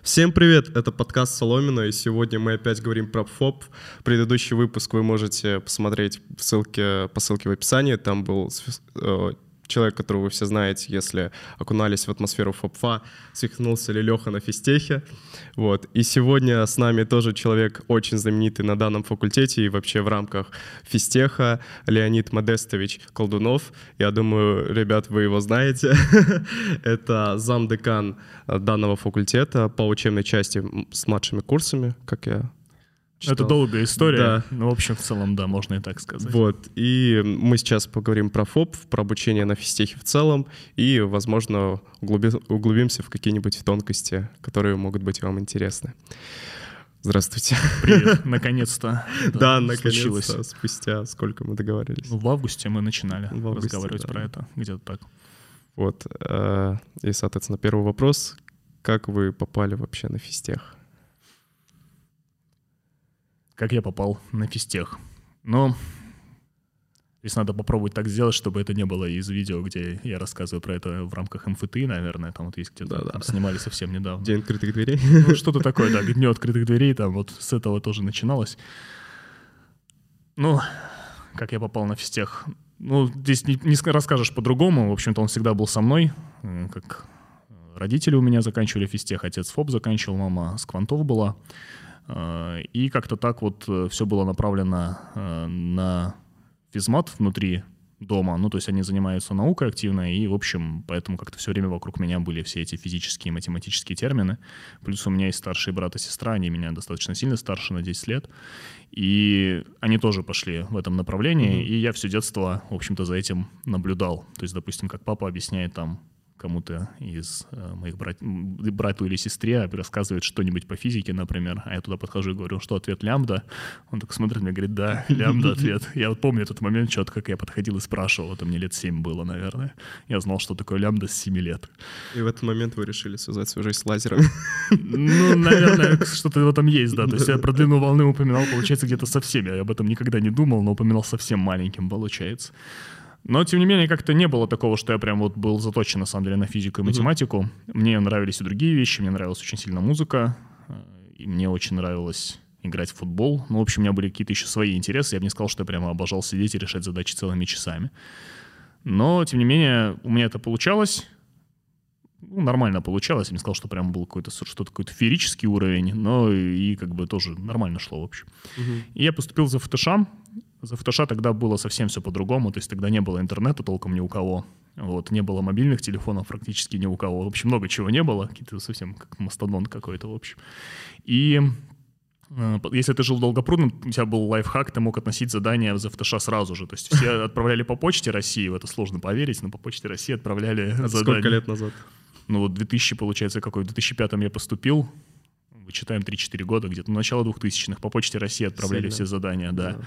Всем привет, это подкаст Соломина, и сегодня мы опять говорим про ФОП. Предыдущий выпуск вы можете посмотреть в ссылке, по ссылке в описании, там был э, человек, которого вы все знаете, если окунались в атмосферу ФОПФа, свихнулся ли Леха на физтехе. Вот. И сегодня с нами тоже человек очень знаменитый на данном факультете и вообще в рамках физтеха, Леонид Модестович Колдунов. Я думаю, ребят, вы его знаете. Это замдекан данного факультета по учебной части с младшими курсами, как я читал. Это долгая история. Да. Ну, в общем, в целом, да, можно и так сказать. Вот. И мы сейчас поговорим про ФОП, про обучение на физтехе в целом, и, возможно, углуби, углубимся в какие-нибудь тонкости, которые могут быть вам интересны. Здравствуйте. Привет, наконец-то. Да, наконец-то, спустя сколько мы договорились. В августе мы начинали разговаривать про это, где-то так. Вот. Э, и, соответственно, первый вопрос. Как вы попали вообще на физтех? Как я попал на физтех. Но здесь надо попробовать так сделать, чтобы это не было из видео, где я рассказываю про это в рамках МФТИ, наверное, там вот есть где-то, да, да. снимали совсем недавно. День открытых дверей. Ну, что-то такое, да, день открытых дверей, там вот с этого тоже начиналось. Ну, как я попал на физтех. Ну, здесь не, не расскажешь по-другому. В общем-то, он всегда был со мной, как родители у меня заканчивали физтех, отец ФОП заканчивал, мама с Квантов была. Э, и как-то так вот э, все было направлено э, на физмат внутри дома, ну, то есть они занимаются наукой активно, и, в общем, поэтому как-то все время вокруг меня были все эти физические и математические термины. Плюс у меня есть старший брат и сестра, они меня достаточно сильно старше, на 10 лет, и они тоже пошли в этом направлении, mm-hmm. и я все детство, в общем-то, за этим наблюдал. То есть, допустим, как папа объясняет там кому-то из э, моих брат... брату или сестре рассказывает что-нибудь по физике, например, а я туда подхожу и говорю, что ответ лямбда, он так смотрит на меня и говорит, да, лямбда ответ. Я вот помню этот момент четко, как я подходил и спрашивал, это мне лет 7 было, наверное. Я знал, что такое лямбда с 7 лет. И в этот момент вы решили связать свою жизнь с лазерами? Ну, наверное, что-то в этом есть, да. То есть я про длину волны упоминал, получается, где-то со всеми. Я об этом никогда не думал, но упоминал совсем маленьким, получается. Но, тем не менее, как-то не было такого, что я прям вот был заточен, на самом деле, на физику и математику. Mm-hmm. Мне нравились и другие вещи, мне нравилась очень сильно музыка, э, и мне очень нравилось играть в футбол. Ну, в общем, у меня были какие-то еще свои интересы. Я бы не сказал, что я прямо обожал сидеть и решать задачи целыми часами. Но, тем не менее, у меня это получалось. Ну, нормально получалось. Я не сказал, что прям был какой-то что-то какой-то феерический уровень, но и как бы тоже нормально шло, в общем. Угу. И я поступил за ФТШ, за фотоша тогда было совсем все по-другому, то есть тогда не было интернета толком ни у кого, вот, не было мобильных телефонов практически ни у кого, в общем, много чего не было, какие-то совсем как мастодон какой-то, в общем. И э, если ты жил в Долгопрудном, у тебя был лайфхак, ты мог относить задания в фотоша сразу же. То есть все отправляли по почте России, в это сложно поверить, но по почте России отправляли это задания. сколько лет назад? Ну вот 2000, получается, какой? В 2005 я поступил, вычитаем 3-4 года, где-то начало 2000-х, по Почте России отправляли Сильно. все задания, да. да.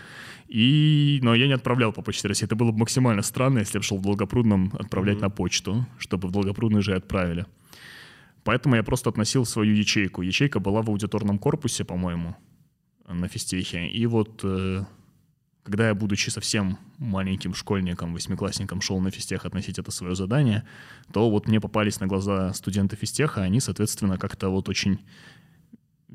И, но я не отправлял по Почте России. Это было бы максимально странно, если бы шел в Долгопрудном отправлять mm-hmm. на почту, чтобы в Долгопрудный же отправили. Поэтому я просто относил свою ячейку. Ячейка была в аудиторном корпусе, по-моему, на физтехе. И вот э, когда я, будучи совсем маленьким школьником, восьмиклассником, шел на физтех относить это свое задание, то вот мне попались на глаза студенты физтеха, они, соответственно, как-то вот очень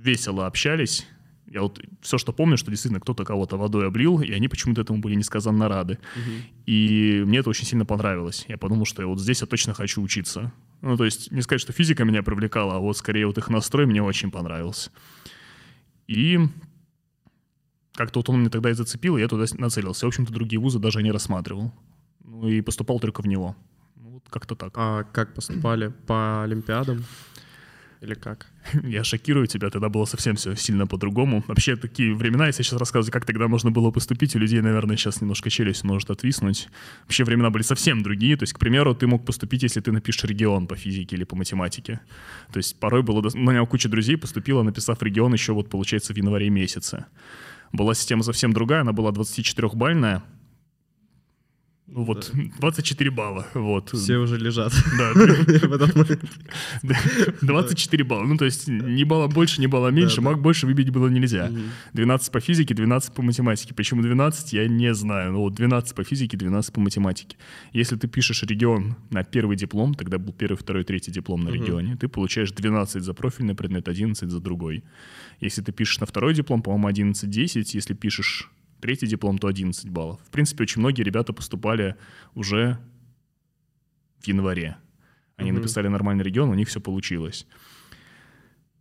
весело общались. Я вот все, что помню, что действительно кто-то кого-то водой облил, и они почему-то этому были несказанно рады. Угу. И мне это очень сильно понравилось. Я подумал, что я вот здесь я точно хочу учиться. Ну, то есть, не сказать, что физика меня привлекала, а вот скорее вот их настрой мне очень понравился. И как-то вот он мне тогда и зацепил, и я туда нацелился. В общем-то, другие вузы даже не рассматривал. Ну и поступал только в него. Ну, вот как-то так. А как поступали? По Олимпиадам? Или как? Я шокирую тебя, тогда было совсем все сильно по-другому. Вообще, такие времена, если сейчас рассказывать, как тогда можно было поступить, у людей, наверное, сейчас немножко челюсть может отвиснуть. Вообще, времена были совсем другие. То есть, к примеру, ты мог поступить, если ты напишешь регион по физике или по математике. То есть, порой было... У меня куча друзей поступила, написав регион еще вот, получается, в январе месяце. Была система совсем другая, она была 24-бальная, Ну вот, 24 балла, вот. Все уже лежат. Да. В этот момент. 24 балла. Ну, то есть ни балла больше, ни балла меньше. Маг больше выбить было нельзя. Мгм. 12 по физике, 12 по математике. Почему 12, я не знаю. Ну, вот 12 по физике, 12 по математике. Если ты пишешь регион на первый диплом, тогда был первый, второй, третий диплом на регионе, ты получаешь 12 за профильный предмет, 11 за другой. Если ты пишешь на второй диплом, по-моему, 11-10. Если пишешь третий диплом, то 11 баллов. В принципе, очень многие ребята поступали уже в январе. Они Мгм. написали нормальный регион, у них все получилось.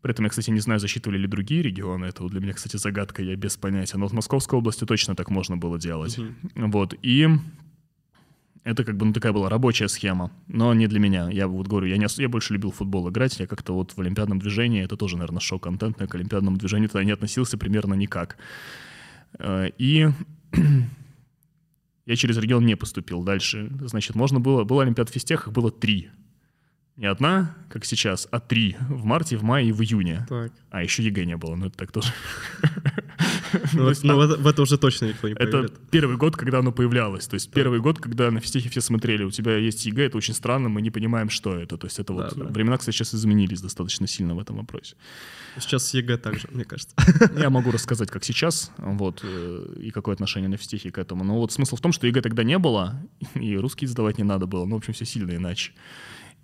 При этом я, кстати, не знаю, засчитывали ли другие регионы. Это вот для меня, кстати, загадка, я без понятия. Но в Московской области точно так можно было делать. Мгм. Вот. И это как бы ну, такая была рабочая схема, но не для меня. Я вот говорю, я, не, я больше любил футбол играть. Я как-то вот в олимпиадном движении, это тоже, наверное, шок-контент, я к олимпиадному движению тогда не относился примерно никак. Э, И я через регион не поступил дальше. Значит, можно было... Была Олимпиада в физтех, их было три. Не одна, как сейчас, а три. В марте, в мае и в июне. Так. А, еще ЕГЭ не было, ну это так тоже. А, в это- уже точно никто не Это первый год, когда оно появлялось. То есть первый год, когда на физтехе все смотрели, у тебя есть ЕГЭ, это очень странно, мы не понимаем, что это. То есть это вот времена, кстати, сейчас изменились достаточно сильно в этом вопросе. Сейчас с ЕГЭ также, мне кажется. Я могу рассказать, как сейчас, вот, э, и какое отношение на физтехе к этому. Но вот смысл в том, что ЕГЭ тогда не было, и русский сдавать не надо было. Ну, в общем, все сильно иначе.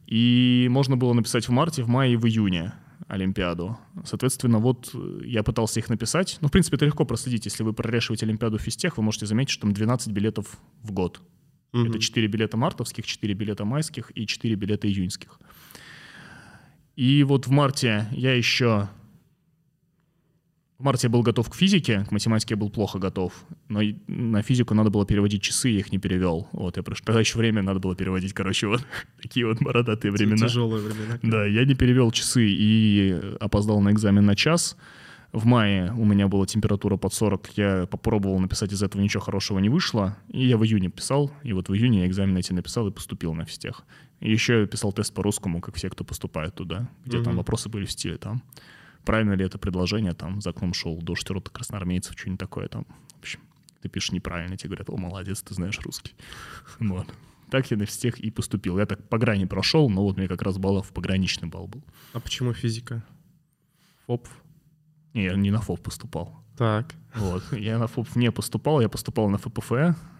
И можно было написать в марте, в мае и в июне Олимпиаду. Соответственно, вот э, я пытался их написать. Ну, в принципе, это легко проследить. Если вы прорешиваете Олимпиаду физтех, вы можете заметить, что там 12 билетов в год. Мгм. Это 4 билета мартовских, 4 билета майских и 4 билета июньских. И вот в марте я еще... В марте я был готов к физике, к математике я был плохо готов, но на физику надо было переводить часы, я их не перевел. Вот, я прош- Тогда еще время надо было переводить, короче, вот такие вот бородатые времена. Тяжелые времена. Да, я не перевел часы и опоздал на экзамен на час. В мае у меня была температура под 40, я попробовал написать из этого ничего хорошего не вышло, и я в июне писал, и вот в июне я экзамен эти написал и поступил на физтех. И еще я писал тест по-русскому, как все, кто поступает туда, где там Мгм. вопросы были в стиле там, правильно ли это предложение, там, за окном шел дождь рота красноармейцев, что-нибудь такое там. В общем, ты пишешь неправильно, тебе говорят, о, молодец, ты знаешь русский. Вот. Так я на физтех и поступил. Я так по грани прошел, но вот мне как раз баллов пограничный балл был. А почему физика? ФОП? Не, я не на ФОП поступал. Так. Вот. Я на ФОП не поступал, я поступал на ФПФ.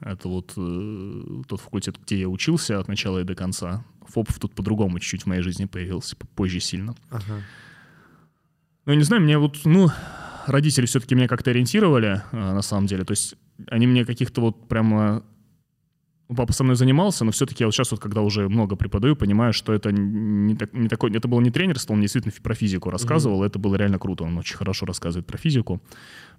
Это вот э, тот факультет, где я учился от начала и до конца. ФОП тут по-другому чуть-чуть в моей жизни появился, позже сильно. Ага. Ну, я не знаю, мне вот, ну, родители все-таки меня как-то ориентировали, э, на самом деле. То есть они мне каких-то вот прямо... Ну, папа со мной занимался, но все-таки я вот сейчас вот, когда уже много преподаю, понимаю, что это не, так- не такой... Это было не тренерство, он мне действительно про физику рассказывал, это было реально круто, он очень хорошо рассказывает про физику.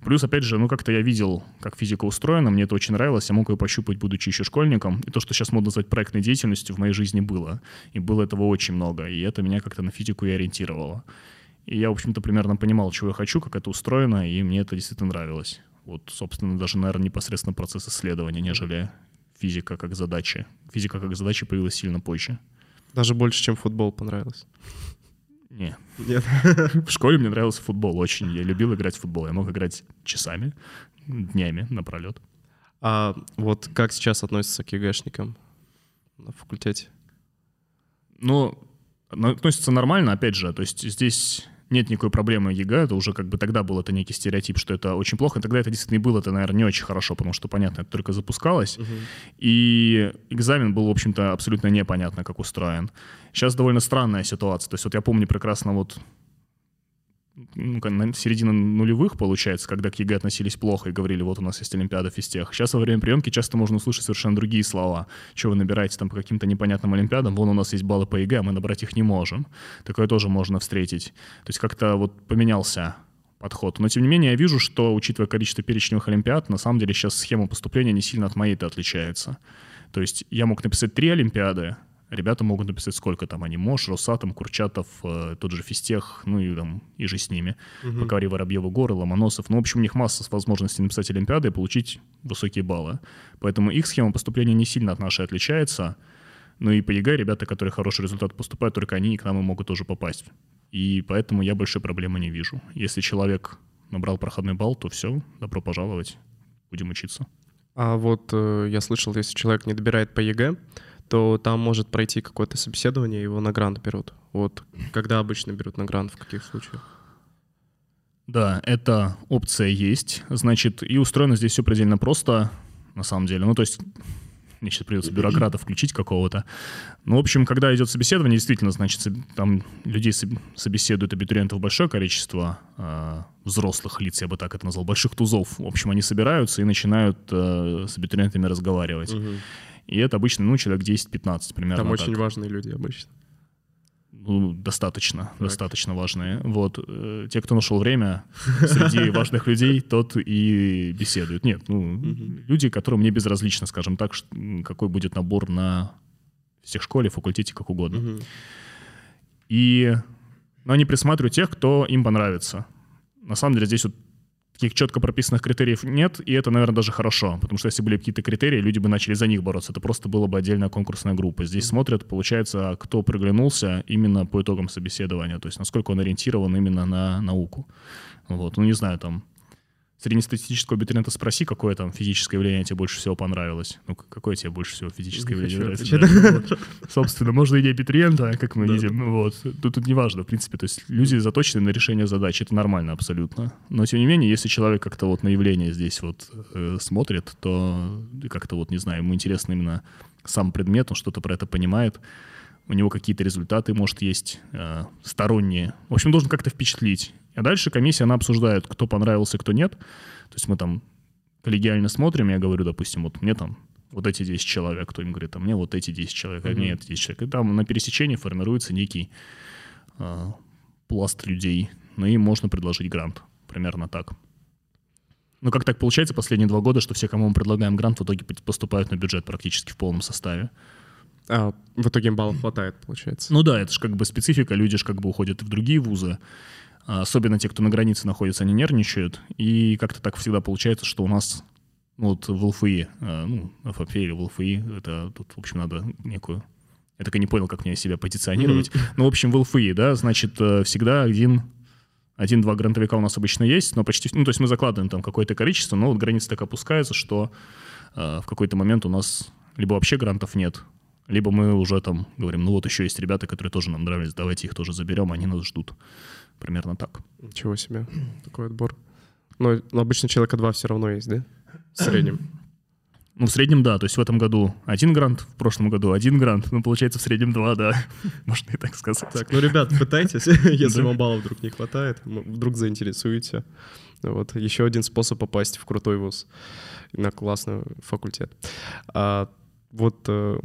Плюс, опять же, ну, как-то я видел, как физика устроена, мне это очень нравилось, я мог ее пощупать, будучи еще школьником. И то, что сейчас модно назвать проектной деятельностью, в моей жизни было. И было этого очень много, и это меня как-то на физику и ориентировало. И я, в общем-то, примерно понимал, чего я хочу, как это устроено, и мне это действительно нравилось. Вот, собственно, даже, наверное, непосредственно процесс исследования, нежели физика как задача. Физика как задача появилась сильно позже. Даже больше, чем футбол понравилось. Не. Нет. В школе мне нравился футбол очень. Я любил играть в футбол. Я мог играть часами, днями напролет. А вот как сейчас относятся к ЕГЭшникам на факультете? Ну, но относится нормально, опять же. То есть здесь нет никакой проблемы ЕГЭ, это уже как бы тогда был это некий стереотип, что это очень плохо. Тогда это действительно и было, это, наверное, не очень хорошо, потому что, понятно, это только запускалось. И экзамен был, в общем-то, абсолютно непонятно, как устроен. Сейчас довольно странная ситуация. То есть вот я помню прекрасно вот ну, середина нулевых, получается, когда к ЕГЭ относились плохо и говорили, вот у нас есть Олимпиада физтех. Сейчас во время приемки часто можно услышать совершенно другие слова. Что вы набираете там по каким-то непонятным Олимпиадам, вон у нас есть баллы по ЕГЭ, а мы набрать их не можем. Такое тоже можно встретить. То есть как-то вот поменялся подход. Но тем не менее я вижу, что, учитывая количество перечневых Олимпиад, на самом деле сейчас схема поступления не сильно от моей-то отличается. То есть я мог написать три Олимпиады, ребята могут написать сколько там они, Мош, Росатом, Курчатов, э, тот же Физтех, ну и там, иже с ними. Мгм. Покори Воробьевы горы, Ломоносов. Ну, в общем, у них масса возможностей написать Олимпиады и получить высокие баллы. Поэтому их схема поступления не сильно от нашей отличается. Ну и по ЕГЭ ребята, которые хороший результат поступают, только они и к нам и могут тоже попасть. И поэтому я большой проблемы не вижу. Если человек набрал проходной балл, то все, добро пожаловать, будем учиться. А вот э, я слышал, если человек не добирает по ЕГЭ, то там может пройти какое-то собеседование, его на грант берут. Вот когда обычно берут на грант, в каких случаях? Да, эта опция есть. Значит, и устроено здесь все предельно просто, на самом деле. Ну, то есть мне сейчас придется бюрократа включить какого-то. Ну, в общем, когда идет собеседование, действительно, значит, там людей собеседуют абитуриентов большое количество э, взрослых лиц, я бы так это назвал, больших тузов. В общем, они собираются и начинают э, с абитуриентами разговаривать. Угу. И это обычно, ну, человек 10-15 примерно. Там очень так. важные люди обычно. Ну, достаточно, так. достаточно важные. Вот. Э, те, кто нашел время среди важных людей, тот и беседует. Нет, ну, люди, которым не безразлично, скажем так, какой будет набор на всех школе, факультете, как угодно. И но они присматривают тех, кто им понравится. На самом деле здесь вот таких четко прописанных критериев нет, и это, наверное, даже хорошо, потому что если были какие-то критерии, люди бы начали за них бороться. Это просто была бы отдельная конкурсная группа. Здесь смотрят, получается, кто приглянулся именно по итогам собеседования, то есть насколько он ориентирован именно на науку. Вот, ну не знаю, там среднестатистического абитуриента спроси, какое там физическое явление тебе больше всего понравилось. Ну, какое тебе больше всего физическое явление нравится. Да? Вот. Собственно, можно и не абитуриента, как мы да. видим. Вот. Тут, тут не важно, в принципе. То есть люди заточены на решение задач. Это нормально абсолютно. Но, тем не менее, если человек как-то вот на явление здесь вот э, смотрит, то как-то вот, не знаю, ему интересно именно сам предмет, он что-то про это понимает, у него какие-то результаты, может, есть э, сторонние. В общем, должен как-то впечатлить. А дальше комиссия, она обсуждает, кто понравился, кто нет. То есть мы там коллегиально смотрим, я говорю, допустим, вот мне там вот эти 10 человек, кто им говорит, а мне вот эти 10 человек, а мне эти 10 человек. И там на пересечении формируется некий э, пласт людей, но им можно предложить грант. Примерно так. Ну, как так получается последние два года, что все, кому мы предлагаем грант, в итоге поступают на бюджет практически в полном составе. А в итоге баллов хватает, получается. Ну да, это же как бы специфика, люди же как бы уходят в другие вузы. Особенно те, кто на границе находится, они нервничают. И как-то так всегда получается, что у нас ну, вот в ЛФИ, а, ну, ФАПе или в ЛФИ, это тут, в общем, надо некую... Я так и не понял, как мне себя позиционировать. Mm-hmm. Ну, в общем, в ЛФИ, да, значит, э, всегда один один-два грантовика у нас обычно есть, но почти, ну, то есть мы закладываем там какое-то количество, но вот граница так опускается, что э, в какой-то момент у нас либо вообще грантов нет, либо мы уже там говорим, ну вот еще есть ребята, которые тоже нам нравились, давайте их тоже заберем, они нас ждут. Примерно так. Ничего себе, такой отбор. Но, но обычно человека два все равно есть, да? В среднем. Ну, в среднем, да. То есть в этом году один грант, в прошлом году один грант. Ну, получается, в среднем два, да. Можно и так сказать. Так, ну, ребят, пытайтесь, если вам баллов вдруг не хватает, вдруг заинтересуете. Вот еще один способ попасть в крутой вуз на классный факультет. А, вот э,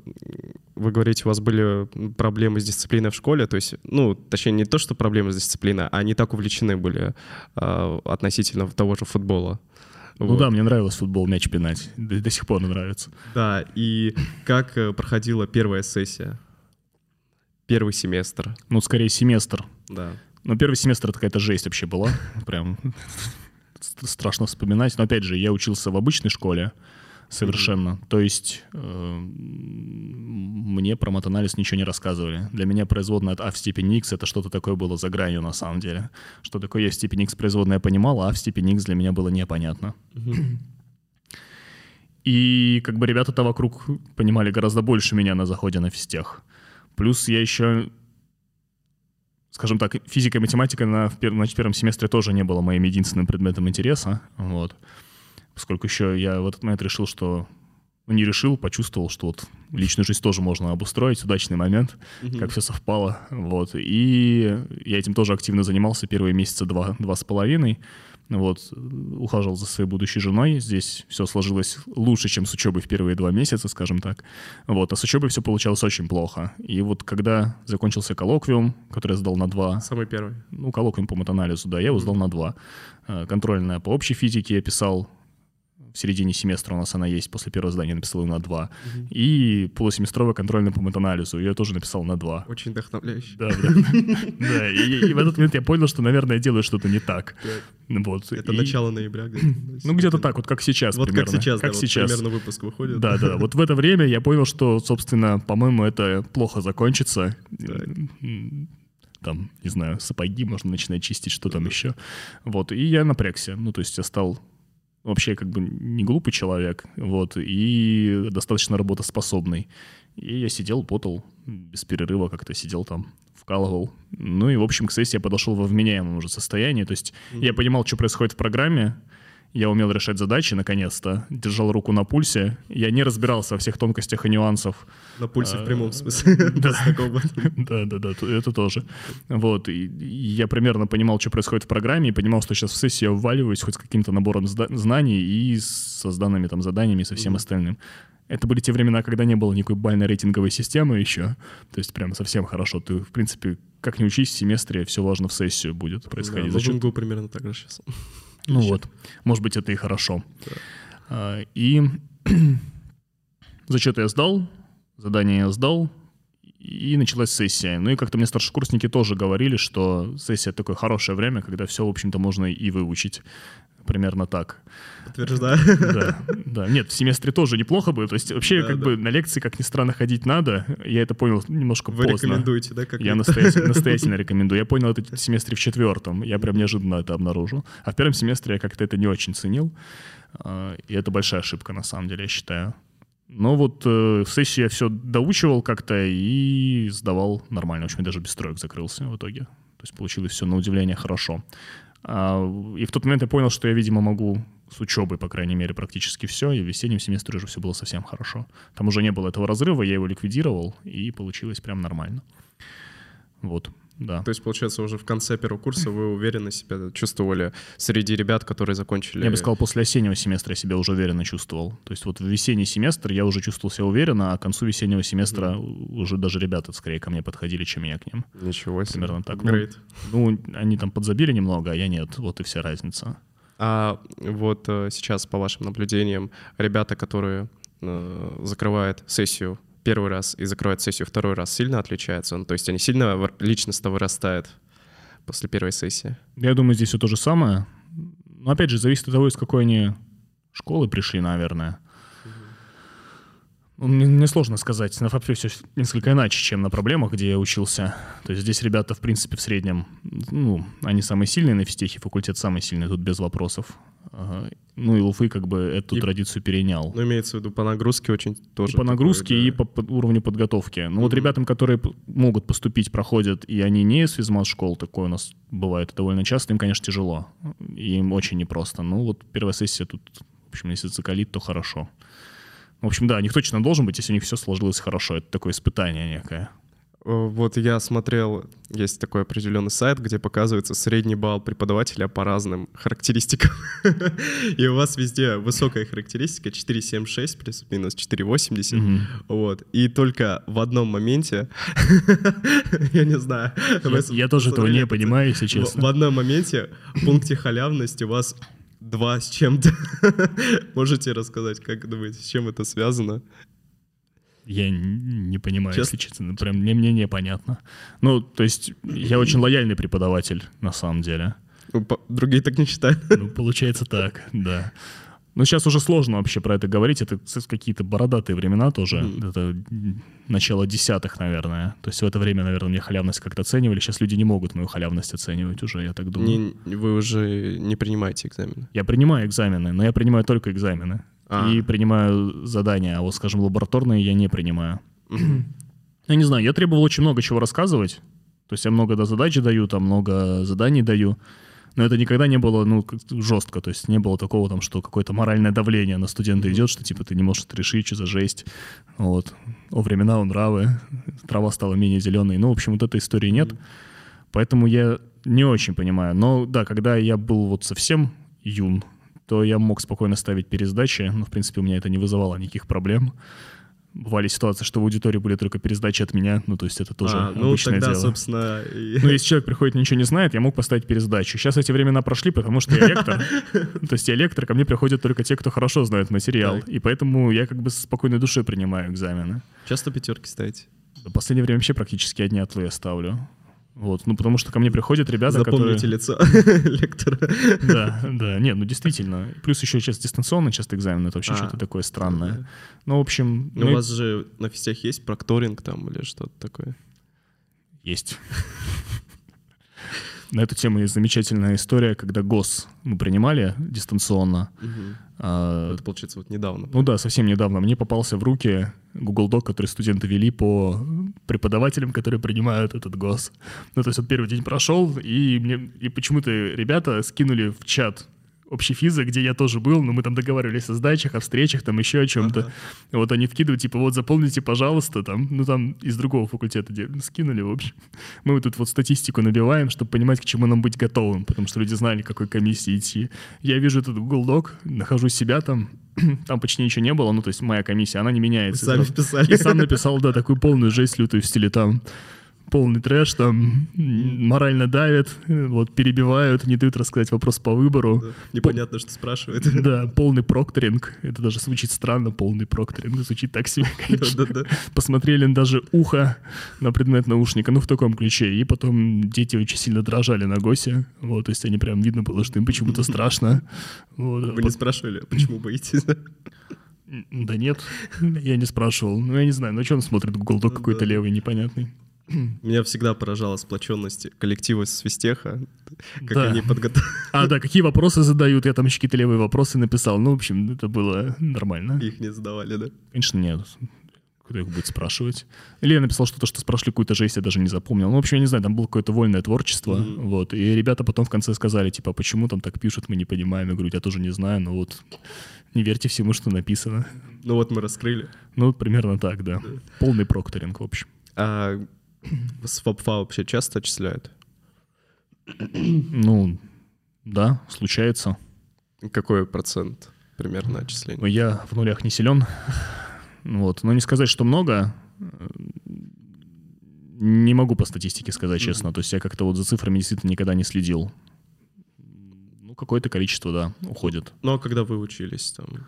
вы говорите, у вас были проблемы с дисциплиной в школе, то есть, ну, точнее, не то, что проблемы с дисциплиной, а не так увлечены были э, относительно того же футбола. Ну вот. да, мне нравилось футбол, мяч пинать. До, до сих пор нравится. Да, и как э, проходила первая сессия? Первый семестр? Ну, скорее, семестр. Да. Ну, первый семестр это какая-то жесть вообще была. Прям страшно вспоминать. Но опять же, я учился в обычной школе, совершенно. Mm-hmm. То есть э, мне про матанализ ничего не рассказывали. Для меня производная от а в степени x это что-то такое было за гранью на самом деле. Что такое я в степени x производная я понимал, а в степени x для меня было непонятно. Mm-hmm. И как бы ребята-то вокруг понимали гораздо больше меня на заходе на физтех. Плюс я еще скажем так, физика и математика на, в пер, на первом семестре тоже не было моим единственным предметом интереса. Вот поскольку еще я в этот момент решил, что ну, не решил, почувствовал, что вот личную жизнь тоже можно обустроить, удачный момент, mm-hmm. как все совпало, вот. И я этим тоже активно занимался первые месяца два, два с половиной, вот, ухаживал за своей будущей женой, здесь все сложилось лучше, чем с учебой в первые два месяца, скажем так, вот, а с учебой все получалось очень плохо. И вот когда закончился коллоквиум, который я сдал на два... Самый первый? Ну, коллоквиум по матанализу, да, я его сдал на два. Э, контрольная по общей физике я писал в середине семестра у нас она есть, после первого задания написал ее на 2. Угу. И полусеместровая контрольная по матанализу, ее тоже написал на 2. Очень вдохновляюще. Да, да. Да, и в этот момент я понял, что, наверное, я делаю что-то не так. Вот. Это начало ноября. Ну, где-то так, вот как сейчас Вот как сейчас, как сейчас. примерно выпуск выходит. Да, да. Вот в это время я понял, что, собственно, по-моему, это плохо закончится там, не знаю, сапоги можно начинать чистить, что там еще. Вот, и я напрягся. Ну, то есть я стал вообще как бы не глупый человек, вот, и достаточно работоспособный. И я сидел, потал, без перерыва как-то сидел там, вкалывал. Ну и, в общем, к сессии я подошел во вменяемом уже состоянии. То есть mm-hmm. я понимал, что происходит в программе, я умел решать задачи, наконец-то, держал руку на пульсе. Я не разбирался во всех тонкостях и нюансов. На пульсе в прямом смысле. Да, да, да, это тоже. Вот, и я примерно понимал, что происходит в программе, и понимал, что сейчас в сессии я вваливаюсь хоть с каким-то набором знаний и со сданными там заданиями и со всем остальным. Это были те времена, когда не было никакой бальной рейтинговой системы еще. То есть прям совсем хорошо. Ты, в принципе, как не учись в семестре, все важно в сессию будет происходить. Да, Зачем? примерно так же сейчас. Ну вот, может быть, это и хорошо. Да. И зачет я сдал, задание я сдал, и началась сессия. Ну и как-то мне старшекурсники тоже говорили, что сессия — такое хорошее время, когда все, в общем-то, можно и выучить. Примерно так. Подтверждаю. Да, да. Нет, в семестре тоже неплохо бы. То есть вообще да, как да. бы на лекции, как ни странно, ходить надо. Я это понял немножко Вы поздно. рекомендуете, да? Как я настоятельно, настоятельно рекомендую. Я понял это в семестре в четвертом. Я прям неожиданно это обнаружил. А в первом семестре я как-то это не очень ценил. А, и это большая ошибка, на самом деле, я считаю. Но вот э, сессии я все доучивал как-то и сдавал нормально. В общем, даже без троек закрылся в итоге. То есть получилось все на удивление хорошо. А, и в тот момент я понял, что я, видимо, могу с учебой, по крайней мере, практически все, и в весеннем семестре уже все было совсем хорошо. Там уже не было этого разрыва, я его ликвидировал, и получилось прям нормально. Вот да. То есть, получается, уже в конце первого курса вы уверенно себя чувствовали среди ребят, которые закончили... Я бы сказал, после осеннего семестра я себя уже уверенно чувствовал. То есть вот в весенний семестр я уже чувствовал себя уверенно, а к концу весеннего семестра mm. уже даже ребята скорее ко мне подходили, чем я к ним. Ничего себе. Примерно так. Ну, ну, они там подзабили немного, а я нет. Вот и вся разница. А вот э, сейчас, по вашим наблюдениям, ребята, которые э, закрывают сессию первый раз и закрывает сессию второй раз, сильно отличается? Ну, то есть они сильно личностно вырастают после первой сессии? Я думаю, здесь все то же самое. Но опять же, зависит от того, из какой они школы пришли, наверное. Мне, мне сложно сказать. На ФАПе все несколько иначе, чем на проблемах, где я учился. То есть здесь ребята, в принципе, в среднем, ну, они самые сильные на физтехе, факультет самый сильный, тут без вопросов. Ага. Ну и Уфы как бы эту и, традицию перенял. Ну, имеется в виду по нагрузке очень тоже. И по нагрузке, такое, да. и по, по уровню подготовки. Ну mm-hmm. вот ребятам, которые могут поступить, проходят, и они не из физмат-школ, такое у нас бывает довольно часто, им, конечно, тяжело. И им очень непросто. Ну вот первая сессия тут, в общем, если закалит, то хорошо. В общем, да, у них точно должен быть, если у них все сложилось хорошо. Это такое испытание некое. Э, вот я смотрел, есть такой определенный сайт, где показывается средний балл преподавателя по разным характеристикам. И у вас везде высокая характеристика 4,76 плюс-минус 4,80. Вот. И только в одном моменте, я не знаю. Я тоже этого не понимаю, если честно. В одном моменте в пункте халявность у вас два с чем-то. Можете рассказать, как думаете, с чем это связано? Я не понимаю, Честно? если честно. Прям мне, мне непонятно. Ну, то есть я очень лояльный преподаватель, на самом деле. Ну, другие так не считают. Ну, получается так, да. Ну, сейчас уже сложно вообще про это говорить. Это какие-то бородатые времена тоже. Mm. Это начало десятых, наверное. То есть в это время, наверное, мне халявность как-то оценивали. Сейчас люди не могут мою халявность оценивать уже, я так думаю. Не, вы уже не принимаете экзамены? Я принимаю экзамены, но я принимаю только экзамены. А. И принимаю задания. А вот, скажем, лабораторные я не принимаю. Я не знаю, я требовал очень много чего рассказывать. То есть я много да, задач даю, там много заданий даю. Но это никогда не было, ну, жестко, то есть не было такого там, что какое-то моральное давление на студента mm-hmm. идет, что типа ты не можешь это решить, что за жесть. Вот. О времена, о нравы, трава стала менее зеленой. Ну, в общем, вот этой истории нет. Mm-hmm. Поэтому я не очень понимаю. Но да, когда я был вот совсем юн, то я мог спокойно ставить пересдачи. Ну, в принципе, у меня это не вызывало никаких проблем бывали ситуации, что в аудитории были только пересдачи от меня, ну, то есть это тоже а, ну, обычное тогда, дело. собственно... Ну, если человек приходит и ничего не знает, я мог поставить пересдачу. Сейчас эти времена прошли, потому что я лектор. То есть я лектор, ко мне приходят только те, кто хорошо знает материал. И поэтому я как бы с спокойной душой принимаю экзамены. Часто пятерки ставите? В последнее время вообще практически одни отлы я ставлю. Вот, ну потому что ко мне приходят ребята, Запомните которые... лицо лектора. Да, да, нет, ну действительно. Плюс еще сейчас дистанционно часто экзамен, это вообще а, что-то такое странное. Да. Ну, в общем... Ну, у вас же на физтех есть прокторинг там или что-то такое? Есть. На эту тему есть замечательная история, когда ГОС мы принимали дистанционно. Угу. А, Это, получается, вот недавно. Ну да, совсем недавно. Мне попался в руки Google Doc, который студенты вели по преподавателям, которые принимают этот ГОС. Ну, то есть вот первый день прошел, и мне и почему-то ребята скинули в чат общей физы, где я тоже был, но мы там договаривались о сдачах, о встречах, там еще о чем-то. Ага. Вот они вкидывают, типа, вот заполните, пожалуйста, там, ну там из другого факультета скинули, в общем. Мы вот тут вот статистику набиваем, чтобы понимать, к чему нам быть готовым, потому что люди знали, к какой комиссии идти. Я вижу этот Google Doc, нахожу себя там, там почти ничего не было, ну то есть моя комиссия, она не меняется. Сами писали. И сам написал, да, такую полную жесть лютую в стиле там полный трэш, там морально давят, вот, перебивают, не дают рассказать вопрос по выбору. Да, непонятно, Пол... что спрашивают. Да, полный прокторинг. Это даже звучит странно, полный прокторинг. Звучит так себе, конечно. Да, да, да. Посмотрели даже ухо на предмет наушника, ну, в таком ключе. И потом дети очень сильно дрожали на ГОСе. Вот, то есть они прям видно было, что им почему-то страшно. Вот. Вы не спрашивали, почему боитесь? Да нет, я не спрашивал. Ну, я не знаю, ну что он смотрит Google Doc какой-то левый, непонятный. Меня всегда поражала сплоченность коллектива Свистеха, как да. они подготовили. А, да, какие вопросы задают, я там еще какие-то левые вопросы написал. Ну, в общем, это было нормально. Их не задавали, да? Конечно, нет. Кто их будет спрашивать? Или я написал что-то, что спрашивали какую-то жесть, я даже не запомнил. Ну, в общем, я не знаю, там было какое-то вольное творчество, mm-hmm. вот. И ребята потом в конце сказали, типа, «А почему там так пишут, мы не понимаем. Я говорю, я тоже не знаю, но вот не верьте всему, что написано. Ну вот мы раскрыли. Ну, примерно так, да. Полный прокторинг, в общем. А с ФОПФА вообще часто отчисляют? Ну, да, случается. Какой процент примерно отчисления? Я в нулях не силен. Вот. Но не сказать, что много. Не могу по статистике сказать честно. Mm-hmm. То есть я как-то вот за цифрами действительно никогда не следил. Ну, какое-то количество, да, уходит. Ну, а когда вы учились там?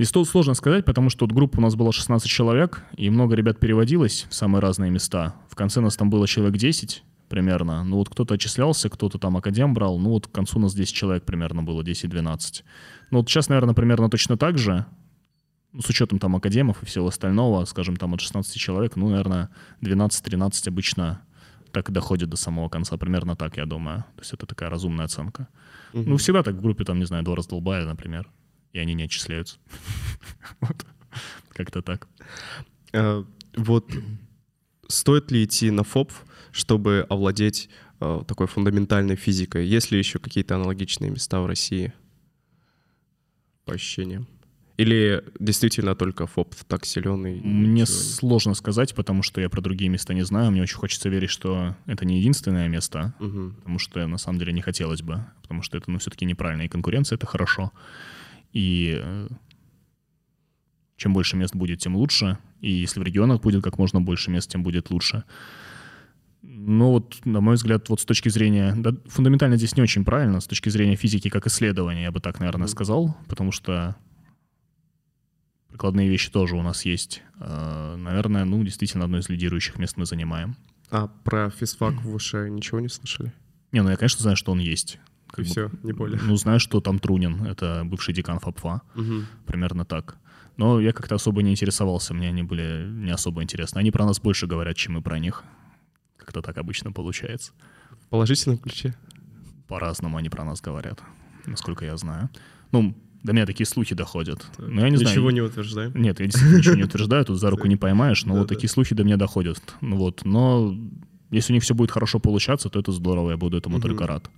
Здесь сложно сказать, потому что вот группа у нас была 16 человек, и много ребят переводилось в самые разные места. В конце нас там было человек 10 примерно. Ну вот кто-то отчислялся, кто-то там академ брал. Ну вот к концу у нас 10 человек примерно было, 10-12. Ну вот сейчас, наверное, примерно точно так же. Ну, с учетом там академов и всего остального, скажем, там от 16 человек, ну, наверное, 12-13 обычно так и доходит до самого конца. Примерно так, я думаю. То есть это такая разумная оценка. Угу. Ну, всегда так в группе, там, не знаю, два раздолбая, например и они не отчисляются. вот. Как-то так. А, вот стоит ли идти на ФОП, чтобы овладеть а, такой фундаментальной физикой? Есть ли еще какие-то аналогичные места в России? По ощущениям. Или действительно только ФОП так силен? И Мне сложно сказать, потому что я про другие места не знаю. Мне очень хочется верить, что это не единственное место, угу. потому что на самом деле не хотелось бы, потому что это ну, все-таки неправильно. И конкуренция — это хорошо. И э, чем больше мест будет, тем лучше. И если в регионах будет как можно больше мест, тем будет лучше. Но вот, на мой взгляд, вот с точки зрения... Да, фундаментально здесь не очень правильно, с точки зрения физики как исследования, я бы так, наверное, сказал, потому что прикладные вещи тоже у нас есть. Э, наверное, ну, действительно, одно из лидирующих мест мы занимаем. А про физфак выше ничего не слышали? Не, ну я, конечно, знаю, что он есть. Как и бы, все, не более. Ну, знаешь, что там Трунин, это бывший декан ФАПФА, угу. примерно так. Но я как-то особо не интересовался, мне они были не особо интересны. Они про нас больше говорят, чем мы про них. Как-то так обычно получается. В положительном ключе? По-разному они про нас говорят, насколько я знаю. Ну, до меня такие слухи доходят. Но я не ничего знаю. не утверждаем? Нет, я действительно ничего не утверждаю, тут за руку не поймаешь, но вот такие слухи до меня доходят. Ну вот, но если у них все будет хорошо получаться, то это здорово, я буду этому только рад.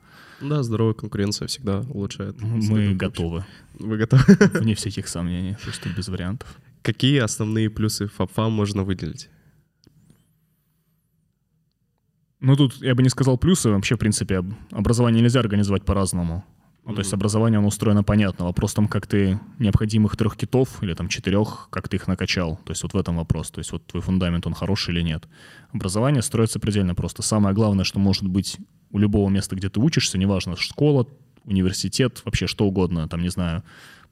Да, здоровая конкуренция всегда улучшает. Мы готовы. Вы готовы? Вне всяких сомнений, просто без вариантов. Какие основные плюсы ФАПФА можно выделить? Ну, тут я бы не сказал плюсы. Вообще, в принципе, образование нельзя организовать по-разному. Ну, mm-hmm. то есть образование, оно устроено понятно. Вопрос там, как ты необходимых трех китов или там четырех, как ты их накачал. То есть вот в этом вопрос. То есть вот твой фундамент, он хороший или нет. Образование строится предельно просто. Самое главное, что может быть у любого места, где ты учишься, неважно, школа, университет, вообще что угодно, там, не знаю,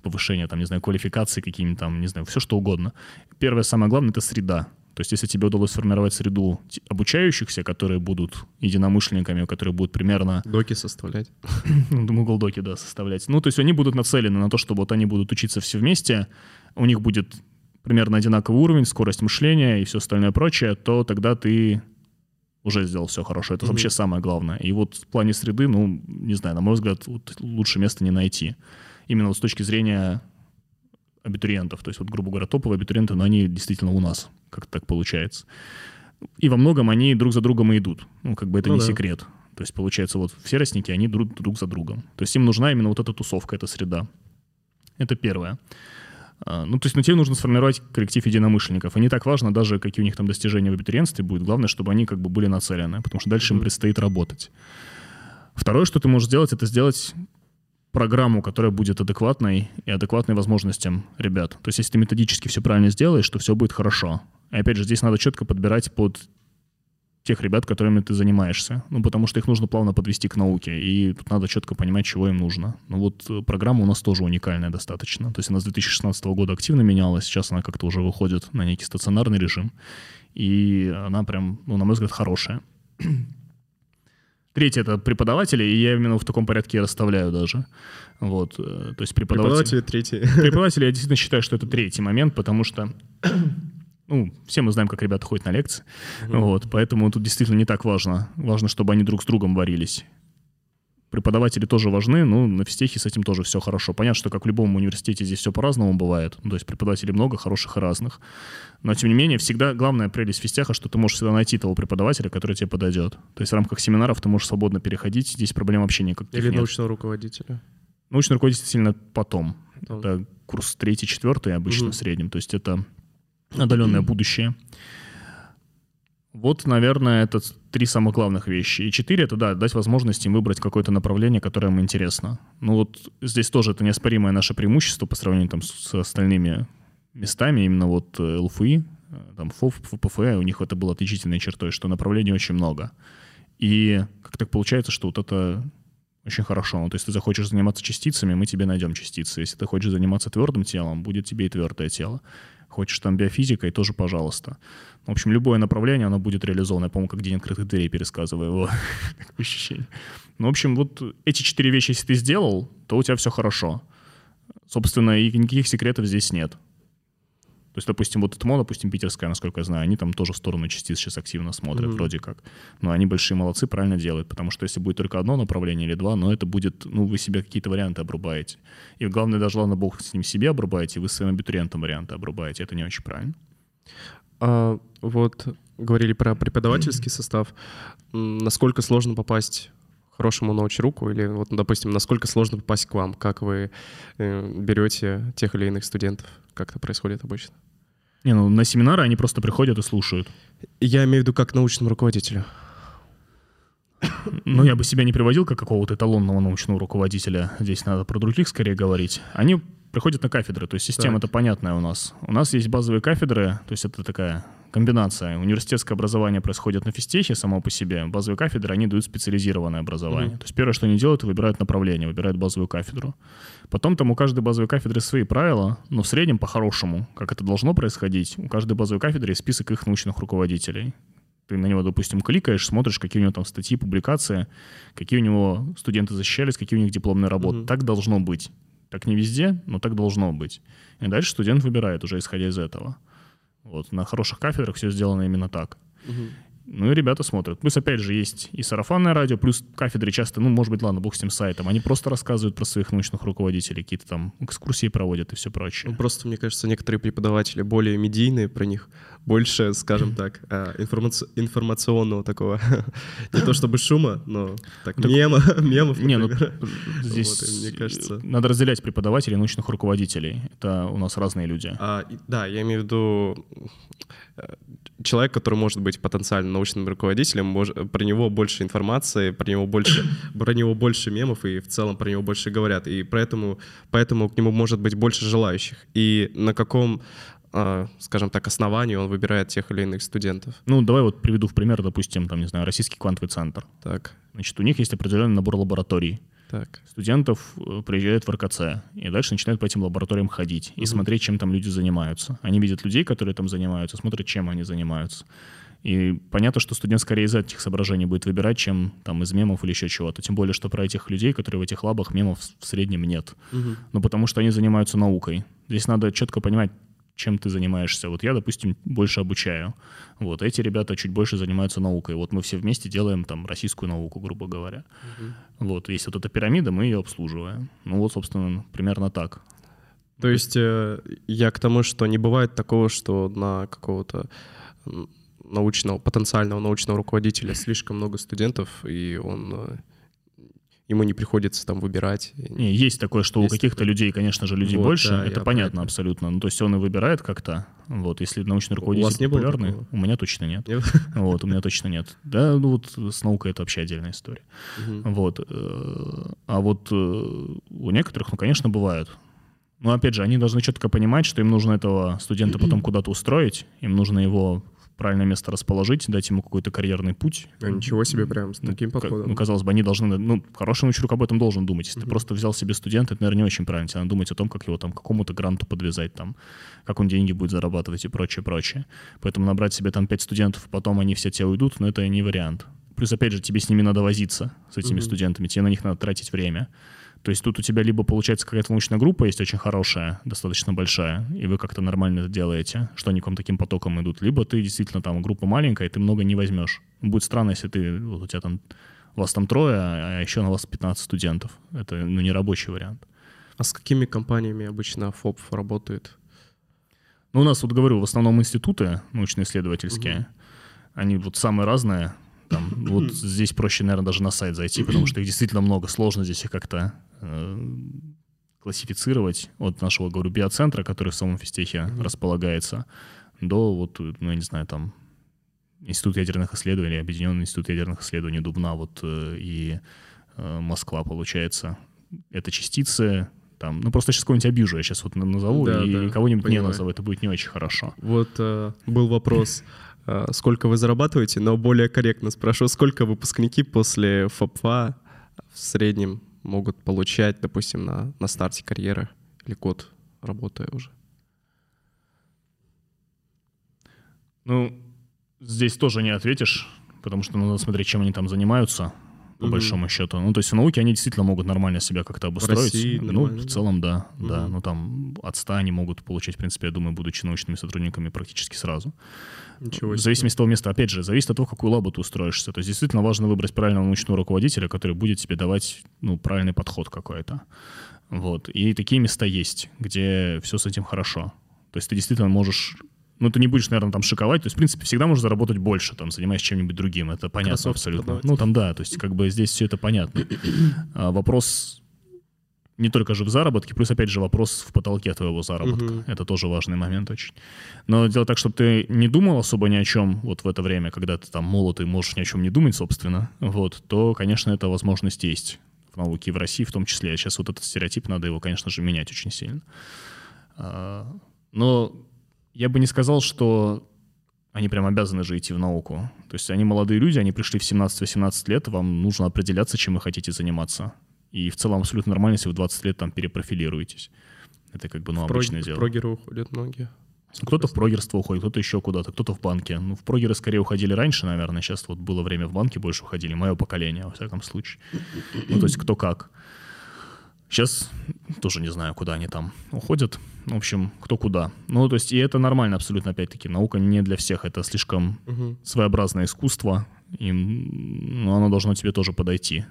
повышение, там, не знаю, квалификации какие-нибудь там, не знаю, все что угодно. Первое, самое главное, это среда. То есть если тебе удалось сформировать среду обучающихся, которые будут единомышленниками, которые будут примерно... Доки составлять. Ну, Google доки, да, составлять. Ну, то есть они будут нацелены на то, чтобы вот они будут учиться все вместе, у них будет примерно одинаковый уровень, скорость мышления и все остальное прочее, то тогда ты уже сделал все хорошо. Это mm-hmm. вообще самое главное. И вот в плане среды, ну, не знаю, на мой взгляд, вот лучше места не найти. Именно вот с точки зрения абитуриентов. То есть, вот, грубо говоря, топовые абитуриенты, но они действительно у нас, как так получается. И во многом они друг за другом и идут. Ну, как бы это ну, не да. секрет. То есть, получается, вот все ростники, они друг, друг за другом. То есть им нужна именно вот эта тусовка, эта среда. Это первое. А, ну, то есть, ну, тебе нужно сформировать коллектив единомышленников. И не так важно даже, какие у них там достижения в абитуриентстве будут. Главное, чтобы они как бы были нацелены, потому что дальше mm-hmm. им предстоит работать. Второе, что ты можешь сделать, это сделать программу, которая будет адекватной и адекватной возможностям ребят. То есть, если ты методически все правильно сделаешь, то все будет хорошо. И опять же, здесь надо четко подбирать под тех ребят, которыми ты занимаешься. Ну, потому что их нужно плавно подвести к науке, и тут надо четко понимать, чего им нужно. Ну, вот э, программа у нас тоже уникальная достаточно. То есть она с 2016 года активно менялась, сейчас она как-то уже выходит на некий стационарный режим, и она прям, ну, на мой взгляд, хорошая. Третье — это преподаватели, и я именно в таком порядке расставляю даже. Вот, э, то есть преподаватели... Преподаватели. Преподаватели, я действительно считаю, что это третий момент, потому что ну, все мы знаем, как ребята ходят на лекции, mm вот, поэтому тут действительно не так важно. Важно, чтобы они друг с другом варились. Преподаватели тоже важны, но на физтехе с этим тоже все хорошо. Понятно, что как в любом университете здесь все по-разному бывает. Ну, то есть преподавателей много, хороших и разных. Но, тем не менее, всегда главная прелесть физтеха, что ты можешь всегда найти того преподавателя, который тебе подойдет. То есть в рамках семинаров ты можешь свободно переходить, здесь проблем вообще никаких Или нет. научного руководителя. Научный руководитель сильно потом. потом. Это курс третий, четвертый обычно угу. в среднем. То есть это отдаленное будущее. Вот, наверное, это три самых главных вещи. И четыре — это, да, дать возможность им выбрать какое-то направление, которое им интересно. Ну вот здесь тоже это неоспоримое наше преимущество по сравнению там, с остальными местами. Именно вот э, ЛФИ, э, там ФОФ, ФПФ, у них это было отличительной чертой, что направлений очень много. И как так получается, что вот это очень хорошо. Ну, то есть ты захочешь заниматься частицами, мы тебе найдем частицы. Если ты хочешь заниматься твердым телом, будет тебе и твердое тело. Хочешь там биофизикой, тоже пожалуйста. В общем, любое направление, оно будет реализовано. Я, по-моему, как День открытых дверей пересказываю его ощущение. Ну, в общем, вот эти четыре вещи, если ты сделал, то у тебя все хорошо. Собственно, и никаких секретов здесь нет. То есть, допустим, вот ТМО, допустим, питерская, насколько я знаю, они там тоже в сторону частиц сейчас активно смотрят, mm-hmm. вроде как. Но они большие молодцы, правильно делают, потому что если будет только одно направление или два, но это будет, ну, вы себе какие-то варианты обрубаете. И главное, даже ладно, бог с ним себе обрубаете, вы своим абитуриентам варианты обрубаете. Это не очень правильно. А, вот говорили про преподавательский состав. Насколько сложно попасть хорошему научруку или вот, допустим, насколько сложно попасть к вам? Как вы э, берете тех или иных студентов? Как это происходит обычно? Не, ну на семинары они просто приходят и слушают. Я имею в виду как научному руководителю. Ну, я бы себя не приводил как какого-то эталонного научного руководителя. Здесь надо про других скорее говорить. Они приходят на кафедры, то есть система это понятная у нас. У нас есть базовые кафедры, то есть это такая комбинация. Университетское образование происходит на физтехе само по себе. Базовые кафедры, они дают специализированное образование. Mm-hmm. То есть первое, что они делают, выбирают направление, выбирают базовую кафедру. Потом там у каждой базовой кафедры свои правила, но в среднем по-хорошему, как это должно происходить, у каждой базовой кафедры есть список их научных руководителей. Ты на него, допустим, кликаешь, смотришь, какие у него там статьи, публикации, какие у него студенты защищались, какие у них дипломные работы. Mm-hmm. Так должно быть. Так не везде, но так должно быть. И дальше студент выбирает уже исходя из этого. Вот, на хороших кафедрах все сделано именно так. Угу. Ну и ребята смотрят. Плюс, опять же, есть и сарафанное радио, плюс кафедры часто, ну, может быть, ладно, бог с тем сайтом, они просто рассказывают про своих научных руководителей, какие-то там экскурсии проводят и все прочее. Ну, просто, мне кажется, некоторые преподаватели более медийные, про них больше, скажем так, а, информаци- информационного такого, не то чтобы шума, но так, так мема, мемов, Не, ну, здесь вот, мне кажется... надо разделять преподавателей и научных руководителей. Это у нас разные люди. А, да, я имею в виду э, человек, который может быть потенциально научным руководителем, мож, про него больше информации, про него больше, про него больше мемов, и в целом про него больше говорят. И поэтому, поэтому к нему может быть больше желающих. И на каком скажем так, основании он выбирает тех или иных студентов. Ну, давай вот приведу в пример, допустим, там, не знаю, Российский квантовый центр. Так. Значит, у них есть определенный набор лабораторий. Так. Студентов э, приезжают в РКЦ, и дальше начинают по этим лабораториям ходить и угу. смотреть, чем там люди занимаются. Они видят людей, которые там занимаются, смотрят, чем они занимаются. И понятно, что студент скорее из этих соображений будет выбирать, чем там из мемов или еще чего-то. Тем более, что про этих людей, которые в этих лабах, мемов в среднем нет. Угу. Ну, потому что они занимаются наукой. Здесь надо четко понимать, чем ты занимаешься. Вот я, допустим, больше обучаю. Вот эти ребята чуть больше занимаются наукой. Вот мы все вместе делаем там российскую науку, грубо говоря. Угу. Вот есть вот эта пирамида, мы ее обслуживаем. Ну вот, собственно, примерно так. То есть э, я к тому, что не бывает такого, что на какого-то научного, потенциального научного руководителя слишком много студентов, и он э, ему не приходится там выбирать. Не, есть такое, что есть у каких-то людей, конечно же, людей вот, больше, да, это понятно абсолютно. Ну, то есть он и выбирает как-то, вот, если научный руководитель у вас не популярный, у меня точно нет. нет. Вот, у меня точно нет. Да, ну вот с наукой это вообще отдельная история. Угу. Вот. Э, а вот э, у некоторых, ну, конечно, бывают. Но опять же, они должны четко понимать, что им нужно этого студента потом куда-то устроить, им нужно его правильное место расположить, дать ему какой-то карьерный путь. А ничего себе прям с ну, таким подходом. Ну, казалось бы, они должны... Ну, хороший научный рук об этом должен думать. Если uh-huh. ты просто взял себе студента, это, наверное, не очень правильно. Тебе надо думать о том, как его там какому-то гранту подвязать, там, как он деньги будет зарабатывать и прочее, прочее. Поэтому набрать себе там пять студентов, потом они все те уйдут, но это не вариант. Плюс, опять же, тебе с ними надо возиться, с этими uh-huh. студентами, тебе на них надо тратить время. То есть тут у тебя либо получается какая-то научная группа есть очень хорошая, достаточно большая, и вы как-то нормально это делаете, что они к вам таким потоком идут, либо ты действительно там группа маленькая, и ты много не возьмешь. Будет странно, если ты, вот у тебя там, вас там трое, а еще на вас 15 студентов. Это, ну, не рабочий вариант. А с какими компаниями обычно ФОП работает? Ну, у нас, вот говорю, в основном институты научно-исследовательские. Угу. Они вот самые разные. Там, вот здесь проще, наверное, даже на сайт зайти, потому что их действительно много. Сложно здесь их как-то классифицировать от нашего, говорю, биоцентра, который в самом физтехе mm-hmm. располагается, до вот, ну, я не знаю, там, Институт ядерных исследований, Объединенный институт ядерных исследований Дубна вот э, и э, Москва, получается. Это частицы, там, ну просто сейчас кого-нибудь обижу, я сейчас вот назову, да, и да, кого-нибудь понимаю. не назову, это будет не очень хорошо. Вот э, был вопрос, э, сколько вы зарабатываете, но более корректно спрошу, сколько выпускники после ФАПФА в среднем могут получать, допустим, на, на старте карьеры или год работая уже? Ну, здесь тоже не ответишь, потому что надо смотреть, чем они там занимаются, по большому счету. Ну, то есть в науке они действительно могут нормально себя как-то обустроить. В России ну, в целом, да, mm да. Ну, там от 100 они могут получать, в принципе, я думаю, будучи научными сотрудниками практически сразу. Ничего в зависимости от того места, опять же, зависит от того, какую лабу ты устроишься. То есть действительно важно выбрать правильного научного руководителя, который будет тебе давать ну, правильный подход какой-то. Вот. И такие места есть, где все с этим хорошо. То есть ты действительно можешь ну, ты не будешь, наверное, там шиковать. То есть, в принципе, всегда можешь заработать больше, там, занимаясь чем-нибудь другим. Это понятно Кроссовки абсолютно. Продавать. Ну, там, да, то есть, как бы здесь все это понятно. А вопрос не только же в заработке, плюс, опять же, вопрос в потолке твоего заработка. Угу. Это тоже важный момент очень. Но дело так, чтобы ты не думал особо ни о чем вот в это время, когда ты там молод и можешь ни о чем не думать, собственно, вот, то, конечно, эта возможность есть в науке, в России в том числе. Сейчас вот этот стереотип, надо его, конечно же, менять очень сильно. А, но я бы не сказал, что они прям обязаны же идти в науку. То есть они молодые люди, они пришли в 17-18 лет, вам нужно определяться, чем вы хотите заниматься. И в целом абсолютно нормально, если вы 20 лет там перепрофилируетесь. Это как бы, ну, в обычное прог- дело. В прогеры уходят многие. Кто-то в прогерство уходит, кто-то еще куда-то, кто-то в банке. Ну, в прогеры скорее уходили раньше, наверное. Сейчас вот было время в банке больше уходили. Мое поколение, во всяком случае. Ну, то есть кто как. Сейчас тоже не знаю, куда они там уходят. В общем, кто куда. Ну, то есть, и это нормально абсолютно, опять-таки. Наука не для всех. Это слишком угу. своеобразное искусство. И ну, оно должно тебе тоже подойти.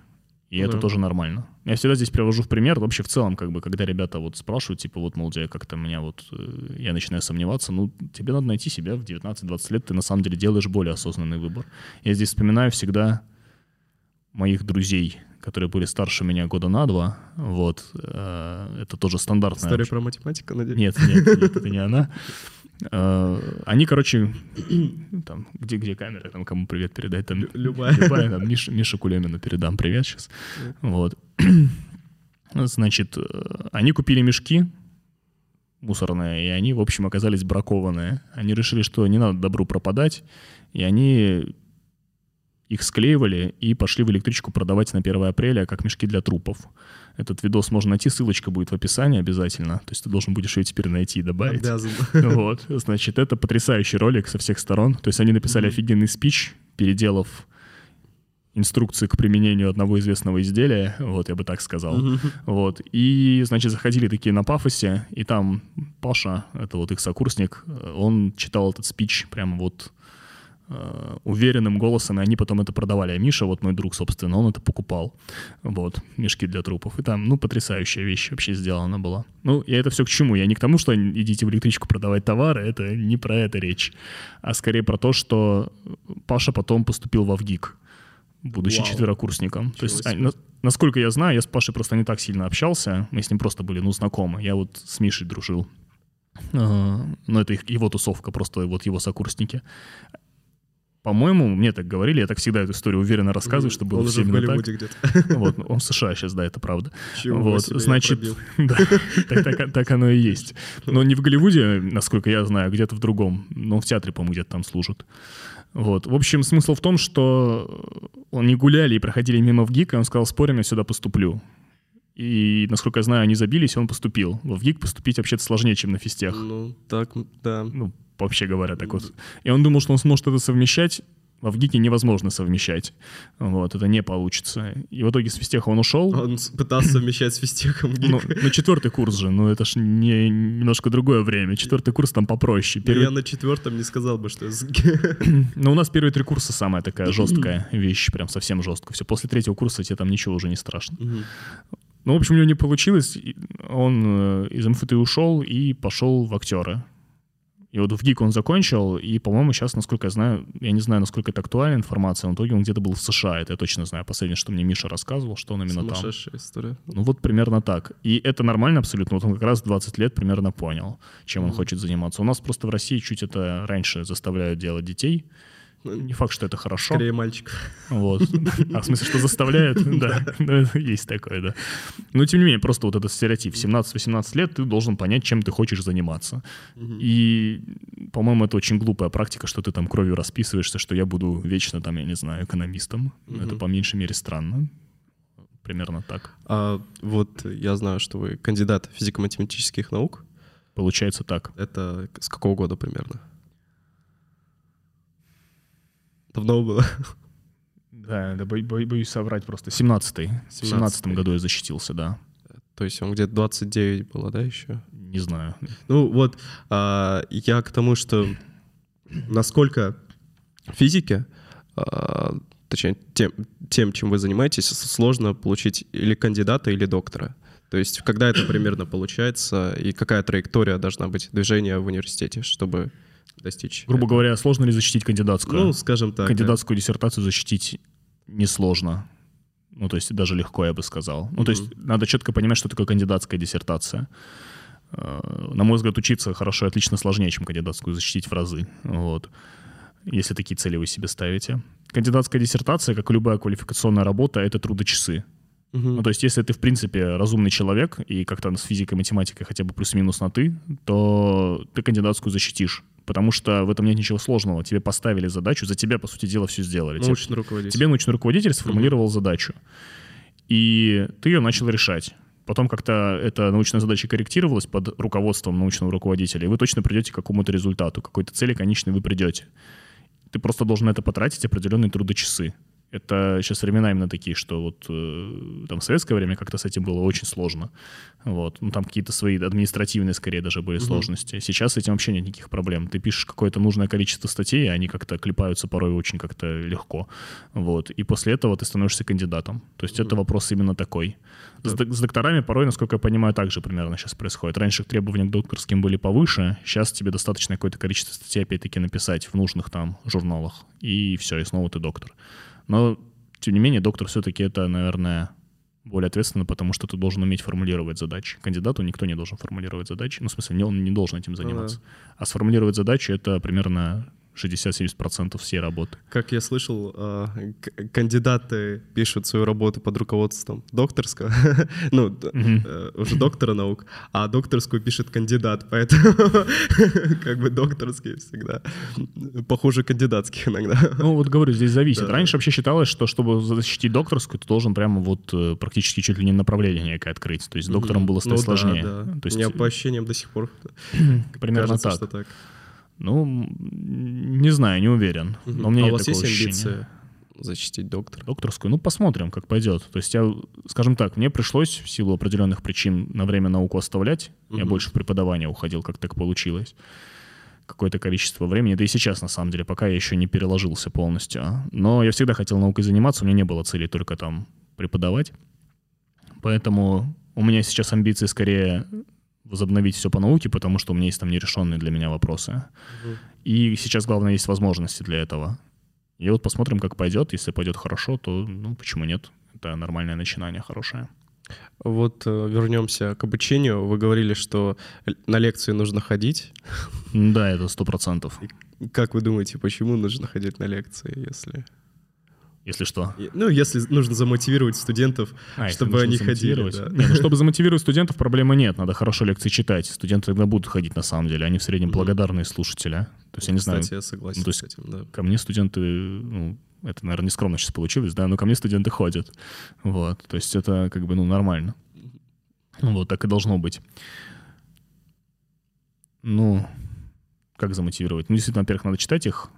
И ну, это тоже нормально. Я всегда здесь привожу в пример, вообще в целом, как бы, когда ребята вот спрашивают, типа, вот, мол, как-то меня вот, э, я начинаю сомневаться, ну, тебе надо найти себя в 19-20 лет, ты на самом деле делаешь более осознанный выбор. Я здесь вспоминаю всегда моих друзей, которые были старше меня года на два, вот, э, это тоже стандартная... История про математику, надеюсь? Нет, нет, нет, это не она. Э, они, короче, там, где, где камера, там, кому привет передать, там, любая, любая там, Миша, Миша Кулемину передам привет сейчас, вот. Значит, э, они купили мешки мусорные, и они, в общем, оказались бракованные. Они решили, что не надо добру пропадать, и они их склеивали и пошли в электричку продавать на 1 апреля как мешки для трупов. Этот видос можно найти, ссылочка будет в описании обязательно. То есть ты должен будешь ее теперь найти и добавить. Обязан. Вот, значит, это потрясающий ролик со всех сторон. То есть они написали mm-hmm. офигенный спич, переделав инструкции к применению одного известного изделия, вот, я бы так сказал. Mm-hmm. Вот, и, значит, заходили такие на пафосе, и там Паша, это вот их сокурсник, он читал этот спич прямо вот Э, уверенным голосом, и они потом это продавали. А Миша, вот мой друг, собственно, он это покупал. Вот, мешки для трупов. И там, ну, потрясающая вещь вообще сделана была. Ну, я это все к чему? Я не к тому, что идите в электричку продавать товары, это не про это речь, а скорее про то, что Паша потом поступил в ВГИК, будучи Вау. четверокурсником. Чего то есть, а, на, насколько я знаю, я с Пашей просто не так сильно общался, мы с ним просто были, ну, знакомы. Я вот с Мишей дружил. Uh, ну, это их, его тусовка, просто вот его сокурсники. По-моему, мне так говорили, я так всегда эту историю уверенно рассказываю, что было все именно так. где-то. Вот, он в США сейчас, да, это правда. Чего вот, значит, да, так, так, так оно и есть. Но не в Голливуде, насколько я знаю, где-то в другом. Но в театре, по-моему, где-то там служат. Вот. В общем, смысл в том, что он не гуляли и проходили мимо в ГИК, и он сказал, спорим, я сюда поступлю. И, насколько я знаю, они забились, и он поступил. В ГИК поступить вообще-то сложнее, чем на физтех. Ну, так, да. Ну, вообще говоря, так вот. И он думал, что он сможет это совмещать, а в ГИКе невозможно совмещать. Вот, это не получится. И в итоге с физтеха он ушел. Он пытался совмещать с физтехом ГИК. Ну, ну, четвертый курс же, ну это ж не, немножко другое время. Четвертый курс там попроще. Первый... Я на четвертом не сказал бы, что... Ну, у нас первые три курса самая такая жесткая вещь, прям совсем жестко. Все, после третьего курса тебе там ничего уже не страшно. Ну, в общем, у него не получилось. Он э, из МФТ ушел и пошел в актеры. И вот в ГИК он закончил, и, по-моему, сейчас, насколько я знаю, я не знаю, насколько это актуальная информация, но в итоге он где-то был в США, это я точно знаю. Последнее, что мне Миша рассказывал, что он именно там. история. Ну вот примерно так. И это нормально абсолютно. Вот он как раз 20 лет примерно понял, чем он хочет заниматься. У нас просто в России чуть это раньше заставляют делать детей, не факт, что это хорошо. Скорее мальчик. Вот. А в смысле, что заставляет? Да, ну, есть такое, да. Но тем не менее, просто вот этот стереотип. 17-18 лет ты должен понять, чем ты хочешь заниматься. И, по-моему, это очень глупая практика, что ты там кровью расписываешься, что я буду вечно там, я не знаю, экономистом. Это по меньшей мере странно. Примерно так. А вот я знаю, что вы кандидат физико-математических наук. Получается так. Это с какого года примерно? Давно было. Да, да бо- бо- боюсь соврать просто. 17-й. В 17 году я защитился, да. То есть он где-то 29 было, да, еще? Не знаю. Ну вот, а, я к тому, что насколько физики, а, точнее, тем, тем, чем вы занимаетесь, сложно получить или кандидата, или доктора. То есть когда это примерно получается, и какая траектория должна быть движения в университете, чтобы достичь. Грубо этого. говоря, сложно ли защитить кандидатскую? Ну, скажем так. Кандидатскую да. диссертацию защитить несложно. Ну, то есть даже легко, я бы сказал. Ну, mm-hmm. то есть надо четко понимать, что такое кандидатская диссертация. Э, на мой взгляд, учиться хорошо и отлично сложнее, чем кандидатскую защитить в разы. Вот. Если такие цели вы себе ставите. Кандидатская диссертация, как и любая квалификационная работа, это трудочасы. Угу. Ну, то есть, если ты, в принципе, разумный человек и как-то с физикой, математикой хотя бы плюс-минус на «ты», то ты кандидатскую защитишь потому что в этом нет ничего сложного. Тебе поставили задачу, за тебя, по сути дела, все сделали. Научный руководитель. Тебе научный руководитель сформулировал mm-hmm. задачу, и ты ее начал решать. Потом как-то эта научная задача корректировалась под руководством научного руководителя, и вы точно придете к какому-то результату, какой-то цели конечной вы придете. Ты просто должен на это потратить определенные трудочасы. Это сейчас времена именно такие, что вот э, там в советское время как-то с этим было очень сложно. Вот. Ну, там какие-то свои административные, скорее, даже были угу. сложности. Сейчас с этим вообще нет никаких проблем. Ты пишешь какое-то нужное количество статей, и они как-то клепаются порой очень как-то легко. Вот. И после этого ты становишься кандидатом. То есть угу. это вопрос именно такой. Да. С, с докторами порой, насколько я понимаю, так же примерно сейчас происходит. Раньше требования к докторским были повыше, сейчас тебе достаточно какое-то количество статей опять-таки написать в нужных там журналах, и все, и снова ты доктор. Но, тем не менее, доктор все-таки это, наверное, более ответственно, потому что ты должен уметь формулировать задачи. Кандидату никто не должен формулировать задачи. Ну, в смысле, он не должен этим заниматься. Uh-huh. А сформулировать задачи — это примерно 60-70% всей работы. Как я слышал, а, кандидаты пишут свою работу под руководством докторского, ну, э, уже доктора наук, а докторскую пишет кандидат, поэтому как бы докторские всегда похуже кандидатских иногда. Ну, вот говорю, здесь зависит. Раньше вообще считалось, что чтобы защитить докторскую, ты должен прямо вот э, практически чуть ли не направление некое открыть. То есть доктором было стать ну сложнее. То есть... У меня по ощущениям до сих пор примерно так. Ну, не знаю, не уверен. Но у меня а нет у вас есть амбиции? защитить доктора? Докторскую? Ну, посмотрим, как пойдет. То есть я, скажем так, мне пришлось в силу определенных причин на время науку оставлять. Угу. Я больше в преподавание уходил, как так получилось какое-то количество времени, да и сейчас, на самом деле, пока я еще не переложился полностью. Но я всегда хотел наукой заниматься, у меня не было цели только там преподавать. Поэтому у меня сейчас амбиции скорее возобновить все по науке, потому что у меня есть там нерешенные для меня вопросы. Угу. И сейчас, главное, есть возможности для этого. И вот посмотрим, как пойдет. Если пойдет хорошо, то ну почему нет? Это нормальное начинание, хорошее. Вот э, вернемся к обучению. Вы говорили, что на лекции нужно ходить. Да, это сто процентов. Как вы думаете, почему нужно ходить на лекции, если... Если что? Ну, если нужно замотивировать студентов, а, чтобы они ходили. Да. Не, ну, чтобы замотивировать студентов, проблемы нет. Надо хорошо лекции читать. Студенты тогда будут ходить на самом деле. Они в среднем благодарные слушатели. А. То есть, я не знаю. Кстати, я согласен ну, то есть, с этим, да. Ко мне студенты, ну, это, наверное, не скромно сейчас получилось, да, но ко мне студенты ходят. Вот. То есть это как бы, ну, нормально. Вот, так и должно быть. Ну, как замотивировать? Ну, действительно, во-первых, надо читать их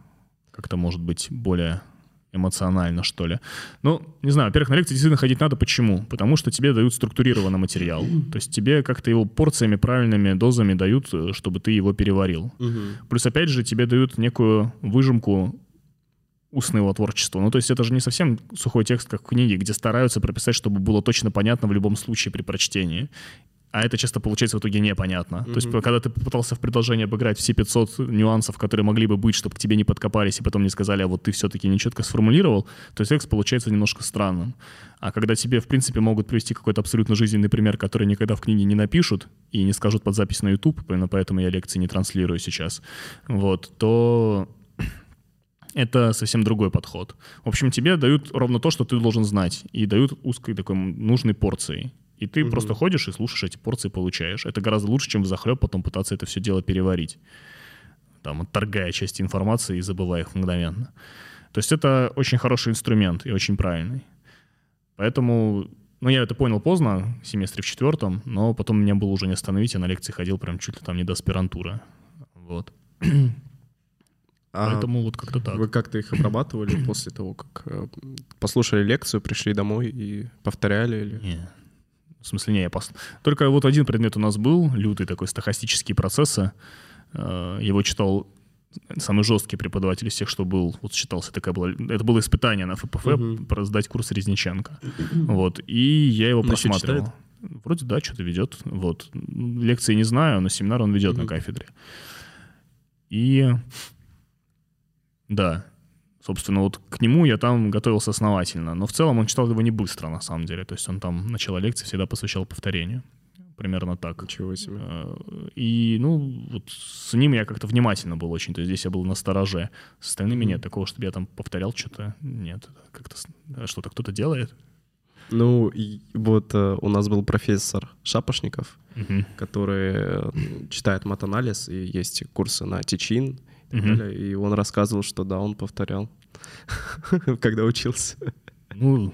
как-то, может быть, более эмоционально, что ли. Ну, не знаю, во-первых, на лекции действительно ходить надо. Почему? Потому что тебе дают структурированный материал. То есть тебе как-то его порциями, правильными дозами дают, э, чтобы ты его переварил. Угу. Плюс, опять же, тебе дают некую выжимку устного творчества. Ну, то есть это же не совсем сухой текст, как в книге, где стараются прописать, чтобы было точно понятно в любом случае при прочтении. А это часто получается в итоге непонятно. Mm-hmm. То есть, когда ты попытался в предложение обыграть все 500 нюансов, которые могли бы быть, чтобы к тебе не подкопались, и потом не сказали, а вот ты все-таки нечетко сформулировал, то текст получается немножко странным. А когда тебе, в принципе, могут привести какой-то абсолютно жизненный пример, который никогда в книге не напишут и не скажут под запись на YouTube, именно поэтому я лекции не транслирую сейчас, вот, то это совсем другой подход. В общем, тебе дают ровно то, что ты должен знать, и дают узкой такой нужной порции. И ты угу. просто ходишь и слушаешь эти порции, получаешь. Это гораздо лучше, чем в захлеб потом пытаться это все дело переварить. Там, отторгая части информации и забывая их мгновенно. То есть это очень хороший инструмент и очень правильный. Поэтому, ну, я это понял поздно, в семестре в четвертом, но потом меня было уже не остановить, я на лекции ходил прям чуть ли там не до аспирантуры. Вот. А Поэтому вот как-то так. Вы как-то их обрабатывали после того, как э, послушали лекцию, пришли домой и повторяли? Или... Не. В смысле, не, я пос... Только вот один предмет у нас был, лютый такой, стохастические процессы. Э, его читал самый жесткий преподаватель из всех, что был, вот считался, такая была, это было испытание на ФПФ, угу. сдать курс Резниченко. Вот, и я его просматривал. Вроде да, что-то ведет. Вот. Лекции не знаю, но семинар он ведет угу. на кафедре. И да. Собственно, вот к нему я там готовился основательно. Но в целом он читал его не быстро, на самом деле. То есть он там начало лекции всегда посвящал повторению. Примерно так. Ничего себе. Э, и, ну, вот с ним я как-то внимательно был очень. То есть здесь я был на стороже. С остальными mm-hmm. нет такого, чтобы я там повторял что-то. Нет. Как-то что-то кто-то делает. Ну, и вот э, у нас был профессор Шапошников, угу. который э, читает матанализ, и есть курсы на Тичин, и так далее. И он рассказывал, что да, он повторял, когда учился. Ну,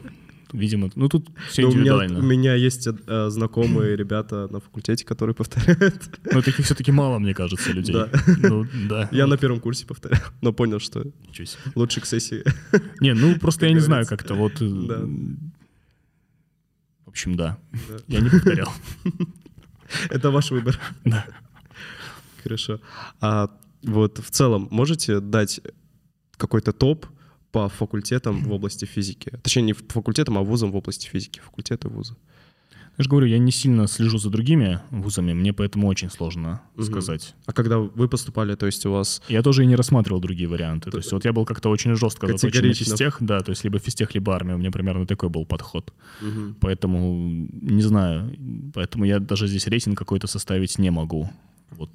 видимо, ну тут все Но индивидуально. У меня, у меня есть э, знакомые ребята на факультете, которые повторяют. Но таких все-таки мало, мне кажется, людей. Да. Ну, да. Я на первом курсе повторял, но понял, что лучше к сессии. Не, ну просто я не знаю как-то вот... Э, да. В общем, да. да. Я не повторял. Это ваш выбор. Да. Хорошо. А вот в целом можете дать какой-то топ по факультетам в области физики? Точнее, не факультетам, а вузам в области физики. Факультеты вуза. Я же говорю, я не сильно слежу за другими вузами, мне поэтому очень сложно угу. сказать. А когда вы поступали, то есть у вас... Я тоже и не рассматривал другие варианты. То, то есть вот я был как-то очень жестко заточен на физтех, да, то есть либо физтех, либо армия. У меня примерно такой был подход. Угу. Поэтому, не знаю, поэтому я даже здесь рейтинг какой-то составить не могу. Вот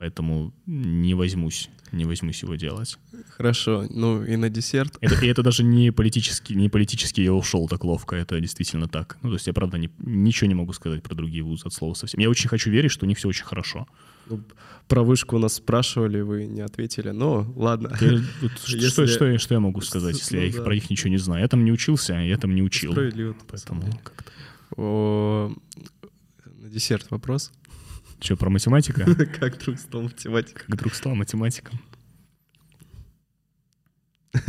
Поэтому не возьмусь, не возьмусь его делать. Хорошо. Ну и на десерт. Это, и это даже не политически, не политически я ушел так ловко, это действительно так. Ну, то есть я, правда, не, ничего не могу сказать про другие вузы от слова совсем. Я очень хочу верить, что у них все очень хорошо. Ну, про вышку у нас спрашивали, вы не ответили, но ладно. Я, вот, если... что, что, что я могу сказать, если ну, я их, да. про них ничего не знаю? Я там не учился, я там не учил. Справедливо. Поэтому как-то... О, на десерт вопрос. Что, про математика? Как друг стал математиком. Как друг стал математиком.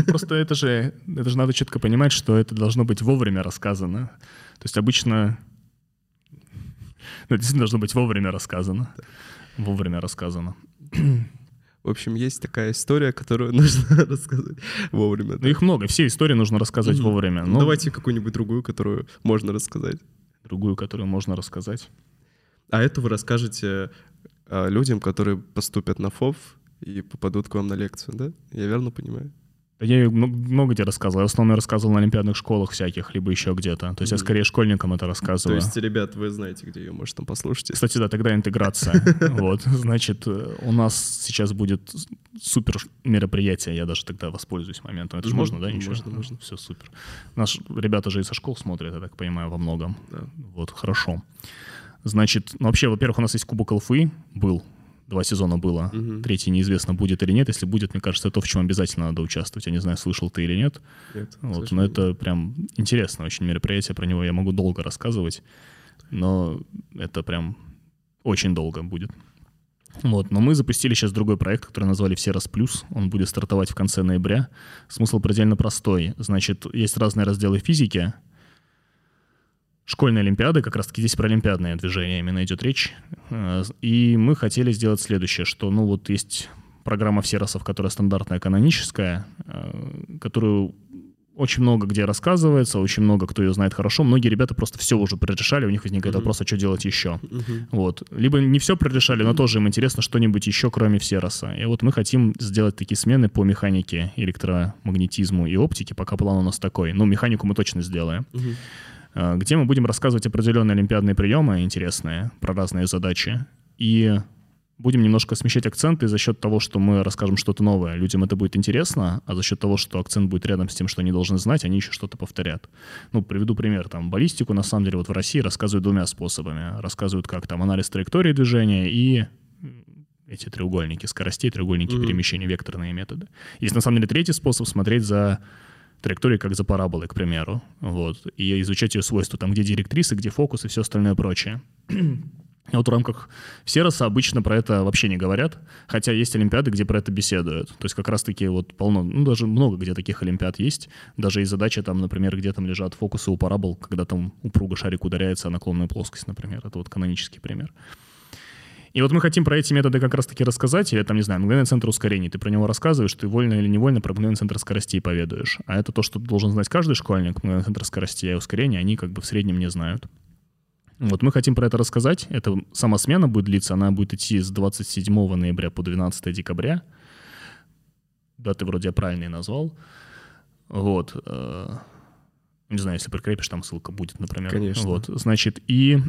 Просто это же, это же надо четко понимать, что это должно быть вовремя рассказано. То есть обычно... Ну, действительно должно быть вовремя рассказано. Вовремя рассказано. В общем, есть такая история, которую нужно рассказать вовремя. Ну, их много. Все истории нужно рассказать mm-hmm. вовремя. Ну, Давайте какую-нибудь другую, которую можно рассказать. Другую, которую можно рассказать. А это вы расскажете а, людям, которые поступят на ФОВ и попадут к вам на лекцию, да? Я верно понимаю? Я много где рассказывал. Я в основном рассказывал на олимпиадных школах всяких, либо еще где-то. То есть mm-hmm. я скорее школьникам это рассказываю. То есть, ребят, вы знаете, где ее можно там послушать. Кстати, да, тогда интеграция. Вот, значит, э, у нас сейчас будет супер мероприятие. Я даже тогда воспользуюсь моментом. Это же можно, да? Ничего? Можно, можно. Все супер. Наши ребята же и со школ смотрят, я так понимаю, во многом. Вот, хорошо. Значит, ну вообще, во-первых, у нас есть Кубок ЛФИ, был Два сезона было. Угу. Третий неизвестно, будет или нет. Если будет, мне кажется, это то, в чем обязательно надо участвовать. Я не знаю, слышал ты или нет. Нет. Вот, но это прям интересно очень мероприятие. Про него я могу долго рассказывать. Но это прям очень долго будет. Вот, но мы запустили сейчас другой проект, который назвали «Все раз плюс». Он будет стартовать в конце ноября. Смысл предельно простой. Значит, есть разные разделы физики, школьной олимпиады, как раз-таки здесь про олимпиадное движение именно идет речь. Э, и мы хотели сделать следующее, что, ну, вот есть программа Всеросов, которая стандартная, каноническая, э, которую очень много где рассказывается, очень много кто ее знает хорошо. Многие ребята просто все уже прорешали, у них возникает uh-huh. вопрос, а что делать еще. Uh-huh. Вот. Либо не все прорешали, но тоже им интересно что-нибудь еще, кроме Всероса. И вот мы хотим сделать такие смены по механике, электромагнетизму и оптике, пока план у нас такой. Ну, механику мы точно сделаем. Uh-huh. Э, где мы будем рассказывать определенные олимпиадные приемы интересные про разные задачи. И будем немножко смещать акценты за счет того, что мы расскажем что-то новое. Людям это будет интересно, а за счет того, что акцент будет рядом с тем, что они должны знать, они еще что-то повторят. Ну, приведу пример. Там, баллистику, на самом деле, вот в России рассказывают двумя способами. Рассказывают как там анализ траектории движения и эти треугольники скоростей, треугольники mm-hmm. перемещения, векторные методы. Есть, на самом деле, третий способ смотреть за траектории, как за параболой, к примеру, вот, и изучать ее свойства, там, где директрисы, где фокус и все остальное прочее. Вот в рамках Сероса обычно про это вообще не говорят, хотя есть олимпиады, где про это беседуют. То есть как раз-таки вот полно, ну даже много где таких олимпиад есть. Даже и задача там, например, где там лежат фокусы у парабол, когда там упруго шарик ударяется о наклонную плоскость, например. Это вот канонический пример. И вот мы хотим про эти методы как раз-таки рассказать, или там, не знаю, мгновенный центр ускорений. Ты про него рассказываешь, ты вольно или невольно про мгновенный центр скоростей поведаешь. А это то, что должен знать каждый школьник, мгновенный центр скоростей и ускорения, они как бы в среднем не знают. Вот мы хотим про это рассказать. Это сама смена будет длиться, она будет идти с 27 ноября по 12 декабря. Да, ты вроде правильно назвал. Вот. Э, не знаю, если прикрепишь, там ссылка будет, например. Конечно. Вот, значит, и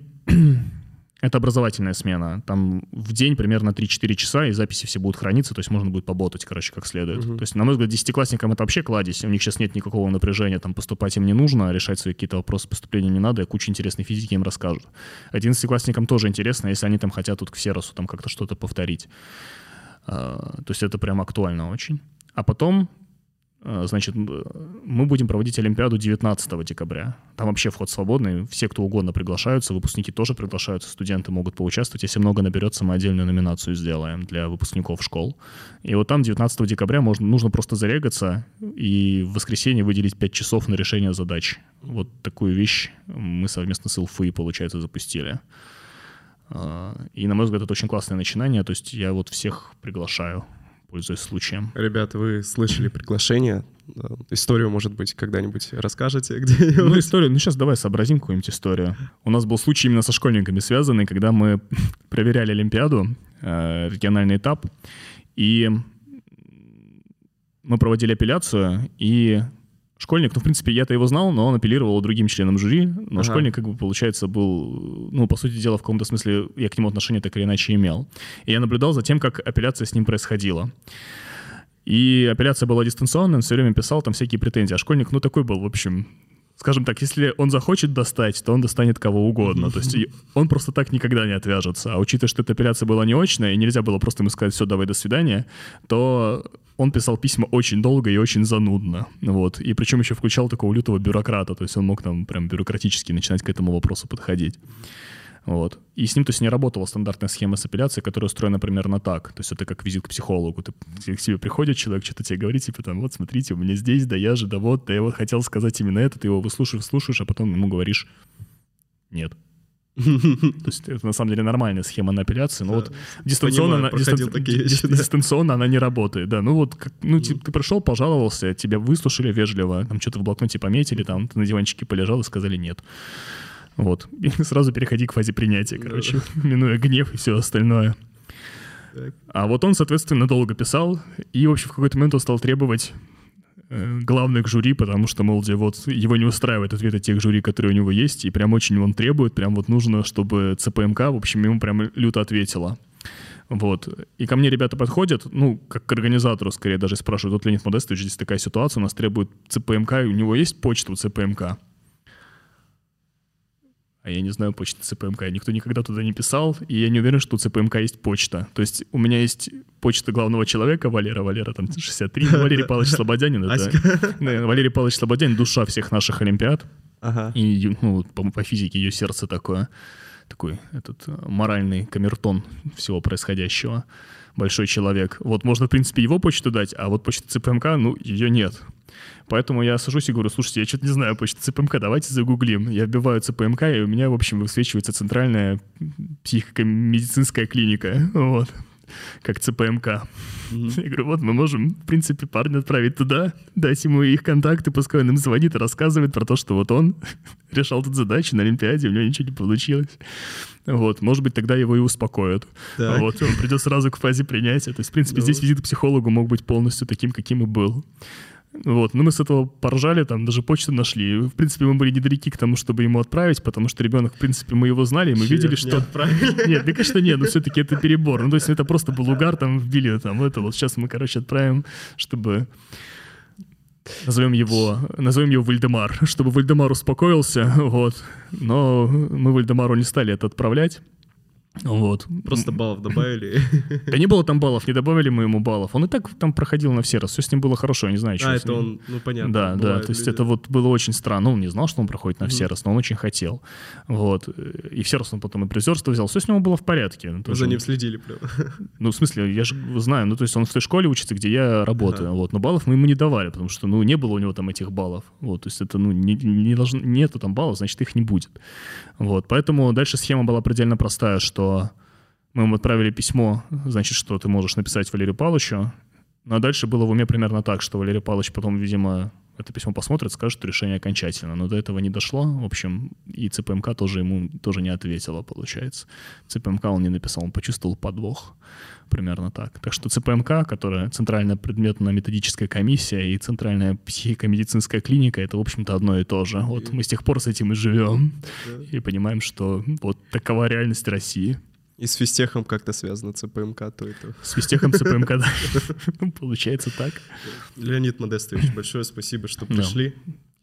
Это образовательная смена. Там в день примерно 3-4 часа, и записи все будут храниться, то есть можно будет поботать, короче, как следует. Угу. То есть, на мой взгляд, десятиклассникам это вообще кладезь. У них сейчас нет никакого напряжения, там поступать им не нужно, решать свои какие-то вопросы поступления не надо, и куча интересной физики им расскажут. Одиннадцатиклассникам тоже интересно, если они там хотят тут к Серосу там как-то что-то повторить. А, то есть это прям актуально очень. А потом значит, мы будем проводить Олимпиаду 19 декабря. Там вообще вход свободный, все, кто угодно приглашаются, выпускники тоже приглашаются, студенты могут поучаствовать. Если много наберется, мы отдельную номинацию сделаем для выпускников школ. И вот там 19 декабря можно, нужно просто зарегаться и в воскресенье выделить 5 часов на решение задач. Вот такую вещь мы совместно с ИЛФИ, получается, запустили. Э, и, на мой взгляд, это очень классное начинание. То есть я вот всех приглашаю пользуясь случаем. Ребята, вы слышали приглашение? Историю, может быть, когда-нибудь расскажете где Ну, историю, ну сейчас давай сообразим какую-нибудь историю. У нас был случай именно со школьниками связанный, когда мы проверяли Олимпиаду, э, региональный этап, и мы проводили апелляцию, и школьник, ну, в принципе, я-то его знал, но он апеллировал другим членам жюри, но ага. школьник, как бы, получается, был, ну, по сути дела, в каком-то смысле я к нему отношение так или иначе имел. И я наблюдал за тем, как апелляция с ним происходила. И апелляция была дистанционная, он все время писал там всякие претензии. А школьник, ну, такой был, в общем, скажем так, если он захочет достать, то он достанет кого угодно. То есть он просто так никогда не отвяжется. А учитывая, что эта апелляция была не очная, и нельзя было просто ему сказать, все, давай, до свидания, то он писал письма очень долго и очень занудно. Вот. И причем еще включал такого лютого бюрократа. То есть он мог там прям бюрократически начинать к этому вопросу подходить. Вот. И с ним, то есть, не работала стандартная схема с апелляцией, которая устроена примерно так. То есть это как визит к психологу. Ты, к тебе приходит человек, что-то тебе говорит, типа там, вот смотрите, у меня здесь, да я же, да вот, да я вот хотел сказать именно это, ты его выслушаешь, слушаешь, а потом ему говоришь нет. То есть это на самом деле нормальная схема на апелляции, но да. вот дистанционно, Понимаю, она, дистан... такие вещи, да. дистанционно она не работает. Да, ну вот, как, ну, типа, ты пришел, пожаловался, тебя выслушали вежливо, там что-то в блокноте пометили, там ты на диванчике полежал и сказали нет. Вот. И сразу переходи к фазе принятия, короче, да. минуя гнев и все остальное. Так. А вот он, соответственно, долго писал, и, в общем, в какой-то момент он стал требовать главных жюри, потому что, мол, вот его не устраивает ответы тех жюри, которые у него есть, и прям очень он требует, прям вот нужно, чтобы ЦПМК, в общем, ему прям люто ответила. Вот. И ко мне ребята подходят, ну, как к организатору, скорее, даже спрашивают, вот Леонид Модестович, здесь такая ситуация, у нас требует ЦПМК, и у него есть почта у ЦПМК? А я не знаю почты ЦПМК. Никто никогда туда не писал, и я не уверен, что у ЦПМК есть почта. То есть у меня есть почта главного человека, Валера, Валера там 63, Валерий Павлович Слободянин. Это, Валерий Павлович Слободянин, душа всех наших олимпиад. И ну, по, по физике ее сердце такое, такой этот э, моральный камертон всего происходящего. Большой человек. Вот можно, в принципе, его почту дать, а вот почта ЦПМК, ну, ее нет. Поэтому я сажусь и говорю, слушайте, я что-то не знаю почту ЦПМК, давайте загуглим. Я вбиваю ЦПМК, и у меня, в общем, высвечивается центральная психико-медицинская клиника. Вот как ЦПМК. Mm-hmm. Я говорю, вот мы можем, в принципе, парня отправить туда, дать ему их контакты, пускай он им звонит и рассказывает про то, что вот он решал тут задачи на Олимпиаде, у него ничего не получилось. Вот, может быть, тогда его и успокоят. Так. Вот, он придет сразу к фазе принятия. То есть, в принципе, ну... здесь визит к психологу мог быть полностью таким, каким и был. Вот, но мы с этого поржали, там даже почту нашли. В принципе, мы были недалеки к тому, чтобы ему отправить, потому что ребенок, в принципе, мы его знали, мы Че, видели, что... Отправили? Нет, да, конечно, нет, но все-таки это перебор. Ну, то есть это просто был угар, там вбили там это. Вот сейчас мы, короче, отправим, чтобы назовем его, назовем его Вальдемар, чтобы Вальдемар успокоился, вот. Но мы Вальдемару не стали это отправлять. Вот. Просто баллов добавили. Да не было там баллов, не добавили мы ему баллов. Он и так там проходил на все раз, все с ним было хорошо, я не знаю, что А, это он, ну понятно. Да, да, то есть это вот было очень странно. Он не знал, что он проходит на все раз, но он очень хотел. Вот. И все раз он потом и призерство взял. Все с ним было в порядке. За ним следили прям. Ну, в смысле, я же знаю, ну, то есть он в той школе учится, где я работаю, вот, но баллов мы ему не давали, потому что, ну, не было у него там этих баллов. Вот, то есть это, ну, не, не должно, нету там баллов, значит, их не будет. Вот, поэтому дальше схема была предельно простая, что мы ему отправили письмо, значит, что ты можешь написать Валерию Павловичу. Ну, а дальше было в уме примерно так, что Валерий Павлович потом, видимо, это письмо посмотрит, скажет, что решение окончательно. Но до этого не дошло. В общем, и ЦПМК тоже ему тоже не ответила, получается. ЦПМК он не написал, он почувствовал подвох. Примерно так. Так что ЦПМК, которая Центральная предметно-методическая комиссия и Центральная психико-медицинская клиника, это, в общем-то, одно и то же. Вот мы с тех пор с этим и живем. И понимаем, что вот такова реальность России. И с физтехом как-то связано ЦПМК, то это... С физтехом ЦПМК, да. Получается так. Леонид Модестович, большое спасибо, что пришли.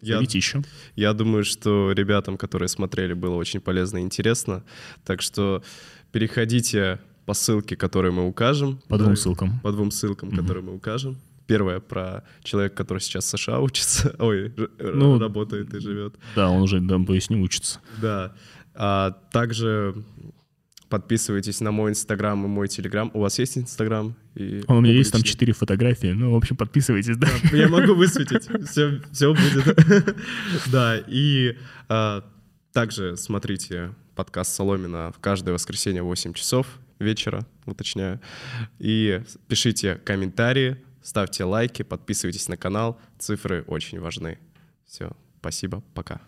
Я, еще. Я думаю, что ребятам, которые смотрели, было очень полезно и интересно. Так что переходите по ссылке, которую мы укажем. По двум ссылкам. По двум ссылкам, которые мы укажем. Первое про человека, который сейчас в США учится, ой, ну, работает и живет. Да, он уже, да, поясню, учится. Да. А также Подписывайтесь на мой инстаграм и мой телеграм. У вас есть инстаграм? И У меня есть там четыре фотографии. Ну, в общем, подписывайтесь, да. да я могу высветить. Все, все будет. да, и а, также смотрите подкаст Соломина в каждое воскресенье в 8 часов вечера, уточняю. И пишите комментарии, ставьте лайки, подписывайтесь на канал. Цифры очень важны. Все, спасибо, пока.